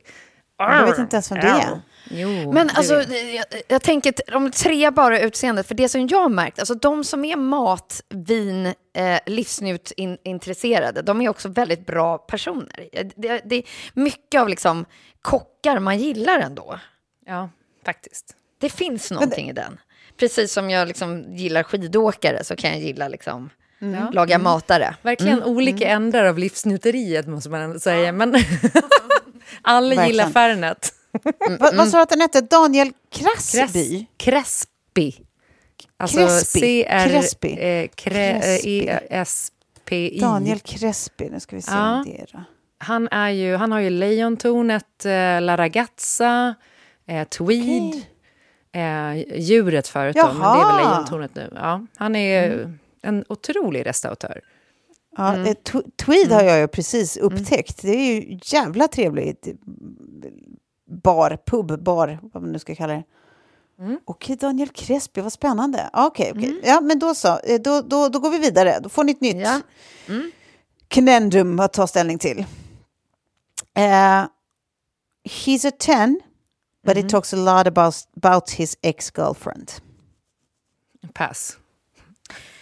Jag vet inte ens vem det är. Jo, Men det alltså, jag, jag tänker om tre bara utseendet, för det som jag har märkt, alltså de som är mat, vin, eh, livsnjutintresserade, de är också väldigt bra personer. Eh, Det, det är mycket av liksom kockar man gillar ändå. Ja, faktiskt. Det finns någonting i den. Precis som jag liksom gillar skidåkare så kan jag gilla liksom Ja. laga Mm. matare. Verkligen Mm. olika ändar av livsnjuteriet måste man säga. Men alla gillar. Fernet. Vad, vad sa du att den hette? Daniel Krassby? Crespi. Alltså Crespi. C-R... Crespi. eh, eh, E-S-P-I. Daniel Crespi. Nu ska vi se Ja. det är då. Han, är ju, han har ju Lejontornet, eh, La Ragazza, eh, tweed, okay. Eh, djuret förut då, men det är väl lejontornet nu. Ja, han är mm. en otrolig restauratör. Ja, mm. Tweed har jag ju precis mm. upptäckt. Det är ju jävla trevligt. Bar, pub, bar, vad man nu ska kalla det. Mm. Okej, Daniel Crespi, vad spännande. Okej, okej. Mm. Ja, men då så. Eh, då, då, då går vi vidare. Då får ni ett nytt ja. mm. knendum att ta ställning till. Uh, he's a ten, but mm. he talks a lot about, about his ex-girlfriend. Pass.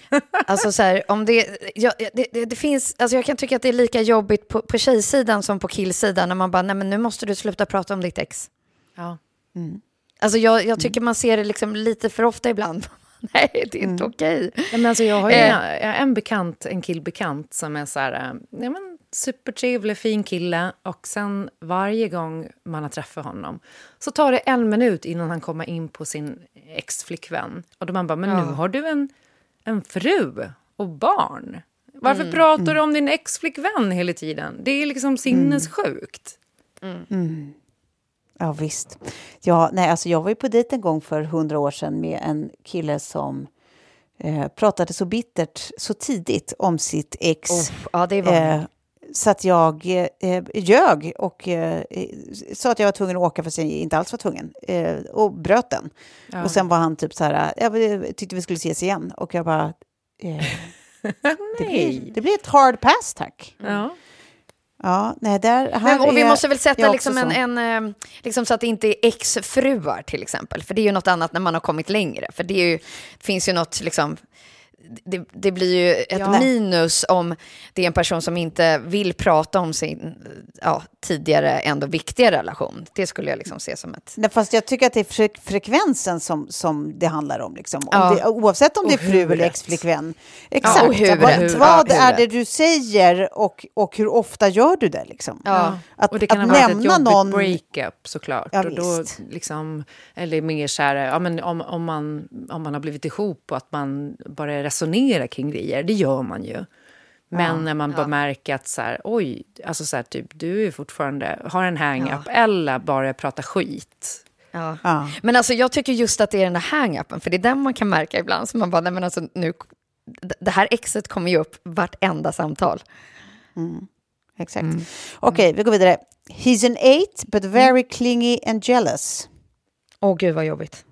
Alltså så här, om det, ja, det, det, det, finns, alltså jag kan tycka att det är lika jobbigt på, på tjejsidan som på killsidan när man bara, nej men nu måste du sluta prata om ditt ex. Ja. Mm. Alltså jag, jag tycker man ser det liksom lite för ofta ibland. nej, det är inte mm. okej. Ja, men alltså jag har ju eh. en, en bekant, en killbekant som är så här, eh, ja, men supertrevlig, fin kille. Och sen varje gång man har träffat honom så tar det en minut innan han kommer in på sin ex-flickvän. Och då man bara, men ja. nu har du en en fru och barn. Varför mm. pratar du mm. om din exflickvän hela tiden? Det är liksom sinnessjukt. Mm. Mm. Ja, visst. Ja, nej, alltså jag var ju på dejt en gång för hundra år sedan med en kille som eh, pratade så bittert så tidigt om sitt ex. Oh, ja, det var eh, så att jag eh, ljög och eh, sa att jag var tvungen att åka fast jag inte alls var tvungen. Eh, och bröt den. Ja. Och sen var han typ så här, jag tyckte vi skulle ses igen. Och jag bara, eh, det, blir, det blir ett hard pass tack. Ja. Ja, nej, där, Men, och vi måste väl sätta liksom en, en, eh, liksom så att det inte är exfruar till exempel. För det är ju något annat när man har kommit längre. För det, är ju, det finns ju något liksom det, det, blir ju ett ja. minus om det är en person som inte vill prata om sin ja, tidigare ändå viktiga relation. Det skulle jag liksom se som ett... Nej, fast jag tycker att det är fre frekvensen som, som det handlar om. Liksom. om ja. det, oavsett om det är fru eller exflickvän. Exakt. Ja, huvudet, vad, vad är det du säger och, och hur ofta gör du det? Liksom? Ja. Att, och det kan att ha varit ett jobbigt någon... breakup såklart. Ja, och då, liksom, eller mer så här, ja, men om, om, man, om man har blivit ihop och att man bara resonerar kring grejer, det gör man ju. Men ja, när man ja. bara märker att så här, oj, alltså så här, typ, du är fortfarande, har en hang-up ja. eller bara pratar skit. Ja. ja. Men alltså jag tycker just att det är den där hang-upen, för det är den man kan märka ibland. Så man bara, nej men alltså nu, det här exet kommer ju upp vartenda samtal. Mm. Exakt. Mm. Okej, okay, vi går vidare. He's an eight, but very mm. clingy and jealous. Åh oh, gud vad jobbigt.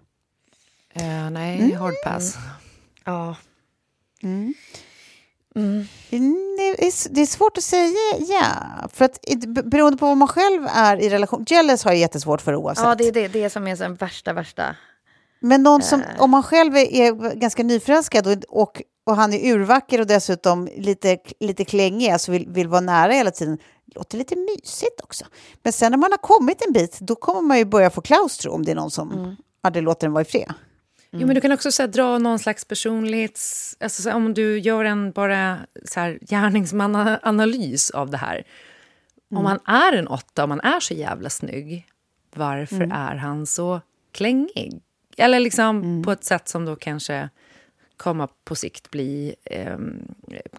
Uh, nej, mm. hard pass. Ja. Mm. Mm. Det, är, det är svårt att säga, ja. För att beroende på vad man själv är i relation... Jealous har jag jättesvårt för oavsett. Ja, det är det, det som är den värsta, värsta... Men någon som, uh. om man själv är, är ganska nyförälskad och, och, och, han är urvacker och dessutom lite, lite klängig, alltså vill, vill vara nära hela tiden, låter lite mysigt också. Men sen när man har kommit en bit, då kommer man ju börja få klaustro om det är någon som mm. aldrig låter den vara i fred. Mm. Jo, men du kan också så här, dra någon slags personlighets... Alltså, så om du gör en bara så här, gärningsmannaanalys av det här. Mm. Om man är en åtta, om man är så jävla snygg, varför mm. är han så klängig? Eller liksom mm. på ett sätt som då kanske kommer på sikt bli eh,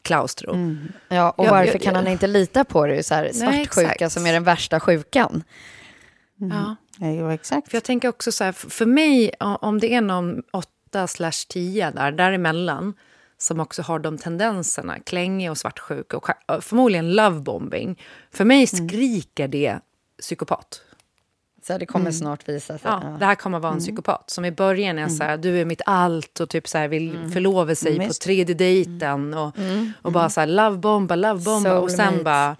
klaustro. Mm. Ja, och varför jag, jag, kan han inte lita på det? Så här, svartsjuka nej, som är den värsta sjukan. Ja. Ja, exakt. För jag tänker också så här, för mig, om det är någon 8 slash 10 där, däremellan som också har de tendenserna, klängig och svartsjuka och förmodligen lovebombing. För mig mm. skriker mm. det psykopat. Så det kommer mm. snart visa sig. Ja, ja, det här kommer vara en mm. psykopat som i början är mm. så här, du är mitt allt och typ så här vill mm. förlova sig på tredje dejten och, och bara så här lovebomba, lovebomba och sen bara...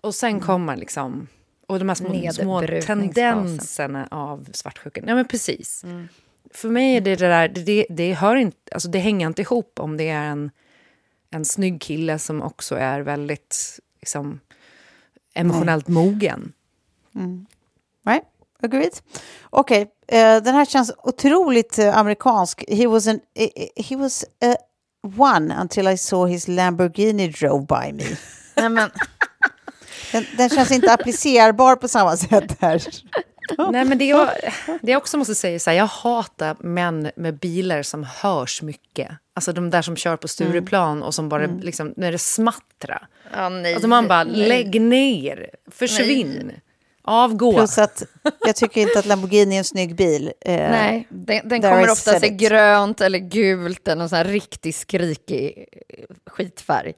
Och sen kommer liksom och de här små, små tendenserna av svartsjukan. Ja, men precis. Mm. För mig är det det där, det, det, hör inte, alltså det hänger inte ihop om det är en, en snygg kille som också är väldigt liksom, emotionellt Nej. mogen. Mm. Nej, agreed. Okej, okay. uh, eh, den här känns otroligt uh, amerikansk. He was, an, uh, he was a one until I saw his Lamborghini drove by me. Nej, men... Den, den känns inte applicerbar på samma sätt här. Nej, men det jag, det jag också måste säga så här, jag hatar män med bilar som hörs mycket. Alltså de där som kör på Stureplan och som bara, mm. liksom, när det smattrar. Ja, nej, alltså man bara, nej. lägg ner, försvinn. Nej. Avgå. Plus att jag tycker inte att Lamborghini är en snygg bil. Eh, Nej, den, den kommer ofta se grönt eller gult eller någon sån här riktigt skrikig skitfärg.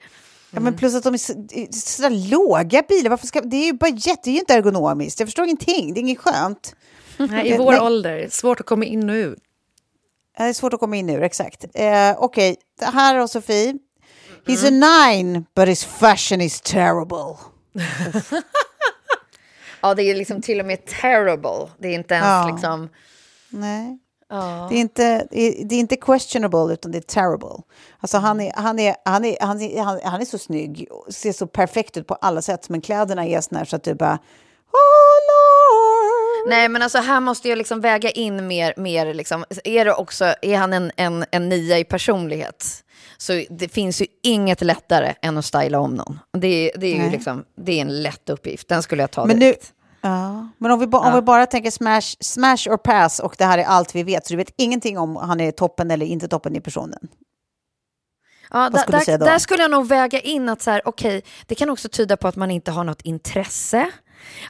Ja, men plus att de är så, sådär låga bilar. Varför ska, det är ju bara jätte, det är ju inte ergonomiskt. Jag förstår ingenting. Det är inget skönt. Nej, I Eh, vår nej. ålder, svårt att komma in och ut. Ja, Det är svårt att komma in ur, exakt. Eh, Okej, det här har Sofie. He's a nine, but his fashion is terrible. Ja, det är liksom till och med terrible. Det är inte ens Ja. liksom... Nej. Ja. Det är, inte, det är inte questionable, utan det är terrible. Alltså han, är, han, är, han, är, han, är, han, han är så snygg ser så perfekt ut på alla sätt, men kläderna är såna här så att du bara... Oh Lord! Nej, men alltså här måste jag liksom väga in mer, mer liksom, är det också, är han en, en, en nia i personlighet? Så det finns ju inget lättare än att styla om någon. Det, är- det är ju liksom, det är en lätt uppgift, den skulle jag ta Men, nu, direkt. Ja. men om, vi ba, om Ja. vi bara tänker smash, smash or pass och det här är allt vi vet, så du vet ingenting om han är toppen eller inte toppen i personen. Ja, Vad där, skulle du säga där, då? där skulle jag nog väga in att så här, okej, det kan också tyda på att man inte har något intresse.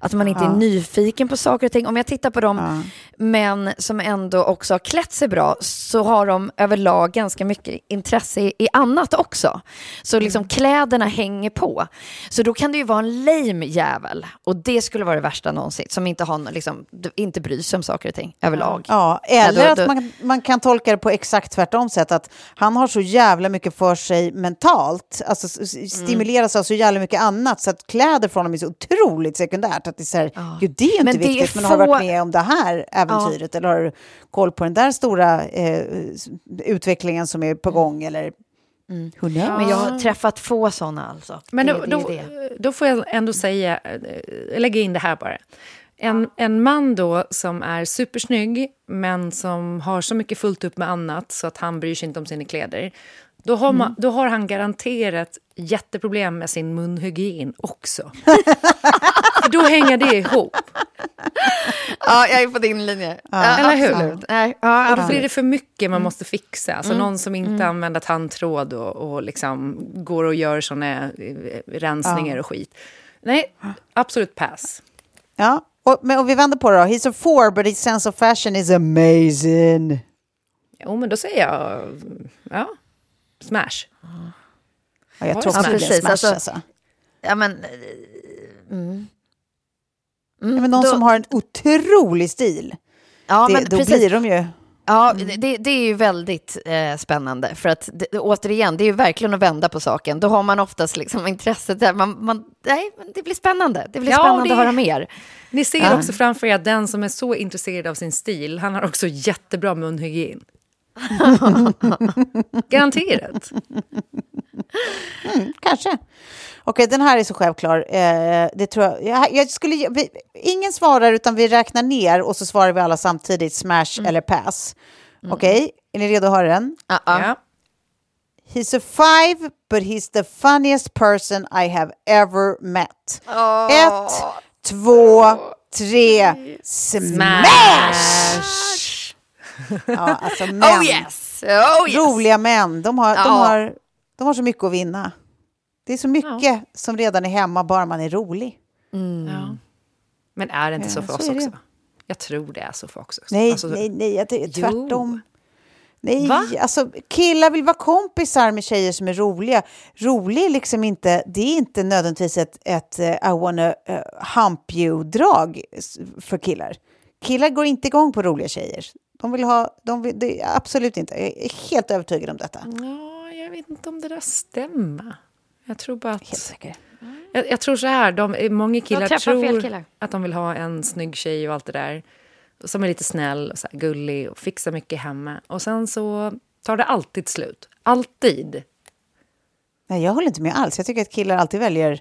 Att man inte Ja. är nyfiken på saker och ting. Om jag tittar på de män som ändå också har klätt sig bra så har de överlag ganska mycket intresse i, i annat också. Så Mm. liksom kläderna hänger på. Så då kan det ju vara en lame jävel. Och det skulle vara det värsta någonsin. Som inte, har, liksom, inte bryr sig om saker och ting överlag. Ja, eller Ja, då- då- att man, man kan tolka det på exakt tvärtom sätt, att han har så jävla mycket för sig mentalt, alltså s- stimuleras av så jävla mycket annat, så att kläder från honom är så otroligt sekundärt. Att det är så här, gud det är inte Men det är viktigt, men har du få- varit med om det här äventyret, eller har du koll på den där stora eh, utvecklingen som är på gång, eller who knows? Men jag har träffat få sådana alltså. Men det, då, det då, det. då får jag ändå säga, eh, lägga in det här bara. En, en man då som är supersnygg, men som har så mycket fullt upp med annat så att han bryr sig inte om sina kläder. Då har, man, då har han garanterat jätteproblem med sin munhygien också. För då hänger det ihop. Ja, jag är på din linje. Ja, Eller hur? absolut. Nej, ja, Och då blir absolut. det för mycket man måste fixa. Alltså Mm. någon som inte Mm. använder tandtråd och, och liksom går och gör såna eh, rensningar Ja. och skit. Nej, absolut pass. Ja, och, men, och vi vänder på det då. He's a four, but his sense of fashion is amazing. Jo, men då säger jag ja, smash. Ja, jag tror också det blir smash alltså. Ja, men... eh, Mm. Ja, men någon då- som har en otrolig stil, Ja, det, men då precis. blir de ju... Ja, det, det är ju väldigt eh, spännande. För att det, återigen, det är ju verkligen att vända på saken. Då har man oftast liksom intresset där. Man, man, nej, men det blir spännande. Det blir Ja, spännande det- att höra mer. Ni ser Ja. också framför er att den som är så intresserad av sin stil, han har också jättebra munhygien. Garanterat. Mm, kanske. Okej, den här är så självklar. Eh, det tror jag. Jag, jag skulle, vi, ingen svarar, utan vi räknar ner och så svarar vi alla samtidigt, smash eller pass. Okej, är ni redo att höra den? Ja. He's a five, but he's the funniest person I have ever met. Ett, två, tre, smash! Ja, alltså män. Oh yes! Oh yes! Roliga män. De har, de, Ja. har, de har så mycket att vinna. Det är så mycket som redan är hemma, bara man är rolig. Ja. Men är det inte Ja, så för så oss också? Jag tror det är så för oss också. Nej, Alltså, nej, nej, jag Jo. tvärtom. Nej, Va? alltså killar vill vara kompisar med tjejer som är roliga. Rolig är liksom inte, det är inte nödvändigtvis ett, ett eh, I wanna uh, hump you-drag för killar. Killar går inte igång på roliga tjejer. De vill ha, de vill, det, absolut inte. Jag är helt övertygad om detta. Ja, jag vet inte om det där stämmer. Jag tror bara att... Helt säker. Jag, jag tror så här, de, många killar tror killar. att de vill ha en snygg tjej och allt det där. Som är lite snäll och så här gullig och fixar mycket hemma. Och sen så tar det alltid slut. Alltid. Nej, jag håller inte med alls. Jag tycker att killar alltid väljer...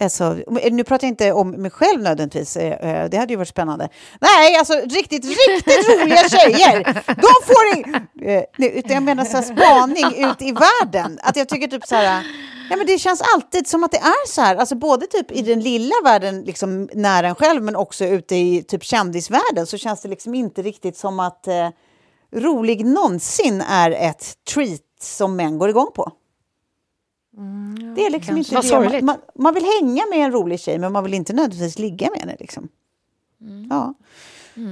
Alltså, nu pratar jag inte om mig själv nödvändigtvis. Eh, eh, det hade ju varit spännande. Nej, alltså riktigt, riktigt roliga tjejer. De får... i- eh, utan jag menar så här, spaning ut i världen. Att jag tycker typ så här... Ja, men det känns alltid som att det är så här. Alltså både typ i den lilla världen, liksom nära en själv, men också ute i typ kändisvärlden så känns det liksom inte riktigt som att eh, rolig någonsin är ett treat som män går igång på. Mm, det är liksom inte det. Man, man, man vill hänga med en rolig tjej, men man vill inte nödvändigtvis ligga med henne. Liksom. Mm. Ja.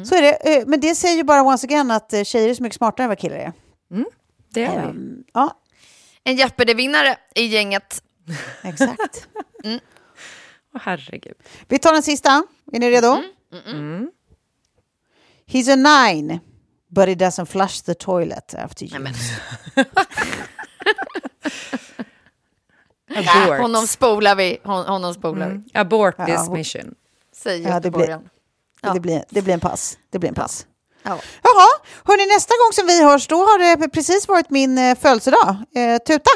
Så är det. Eh, Men det säger ju bara once again att eh, tjejer är så mycket smartare än vad killar är. Det är vi. Ehm, ja, En Jeopardy-vinnare i gänget. exakt. Åh, herregud. Vi tar den sista. Är ni redo? Mm. He's a nine, but he doesn't flush the toilet after you. Abort. Honom spolar vi. Hon, honom spolar Mm. Abort Ja, this hon- mission. Säger Ja, det blir- göteborgaren. Det, blir, det blir en pass. Det blir en pass. Ja. Jaha, hörni, nästa gång som vi hörs då har det precis varit min eh, födelsedag. Eh, tuta,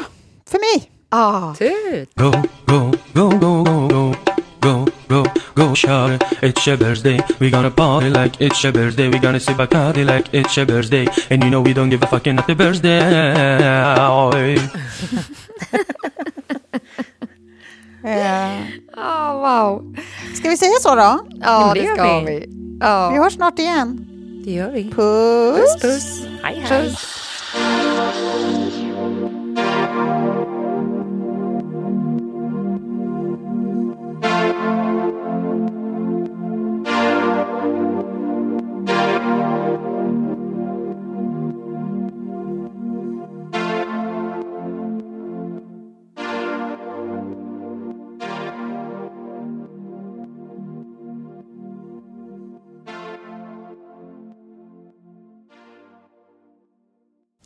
för mig. Ah. Tut. Go, go, go, go, go, go. Go, go, go, shout It's your birthday. We gonna party like it's your birthday. We gonna sip Bacardi like it's your birthday. And you know we don't give a fucking at the birthday. Eh, Ah, wow. ska vi säga så då? Ja, det det ska vi. vi. Ja. Vi hörs snart igen. Det gör vi. Puss! Puss, puss. Hej, hej.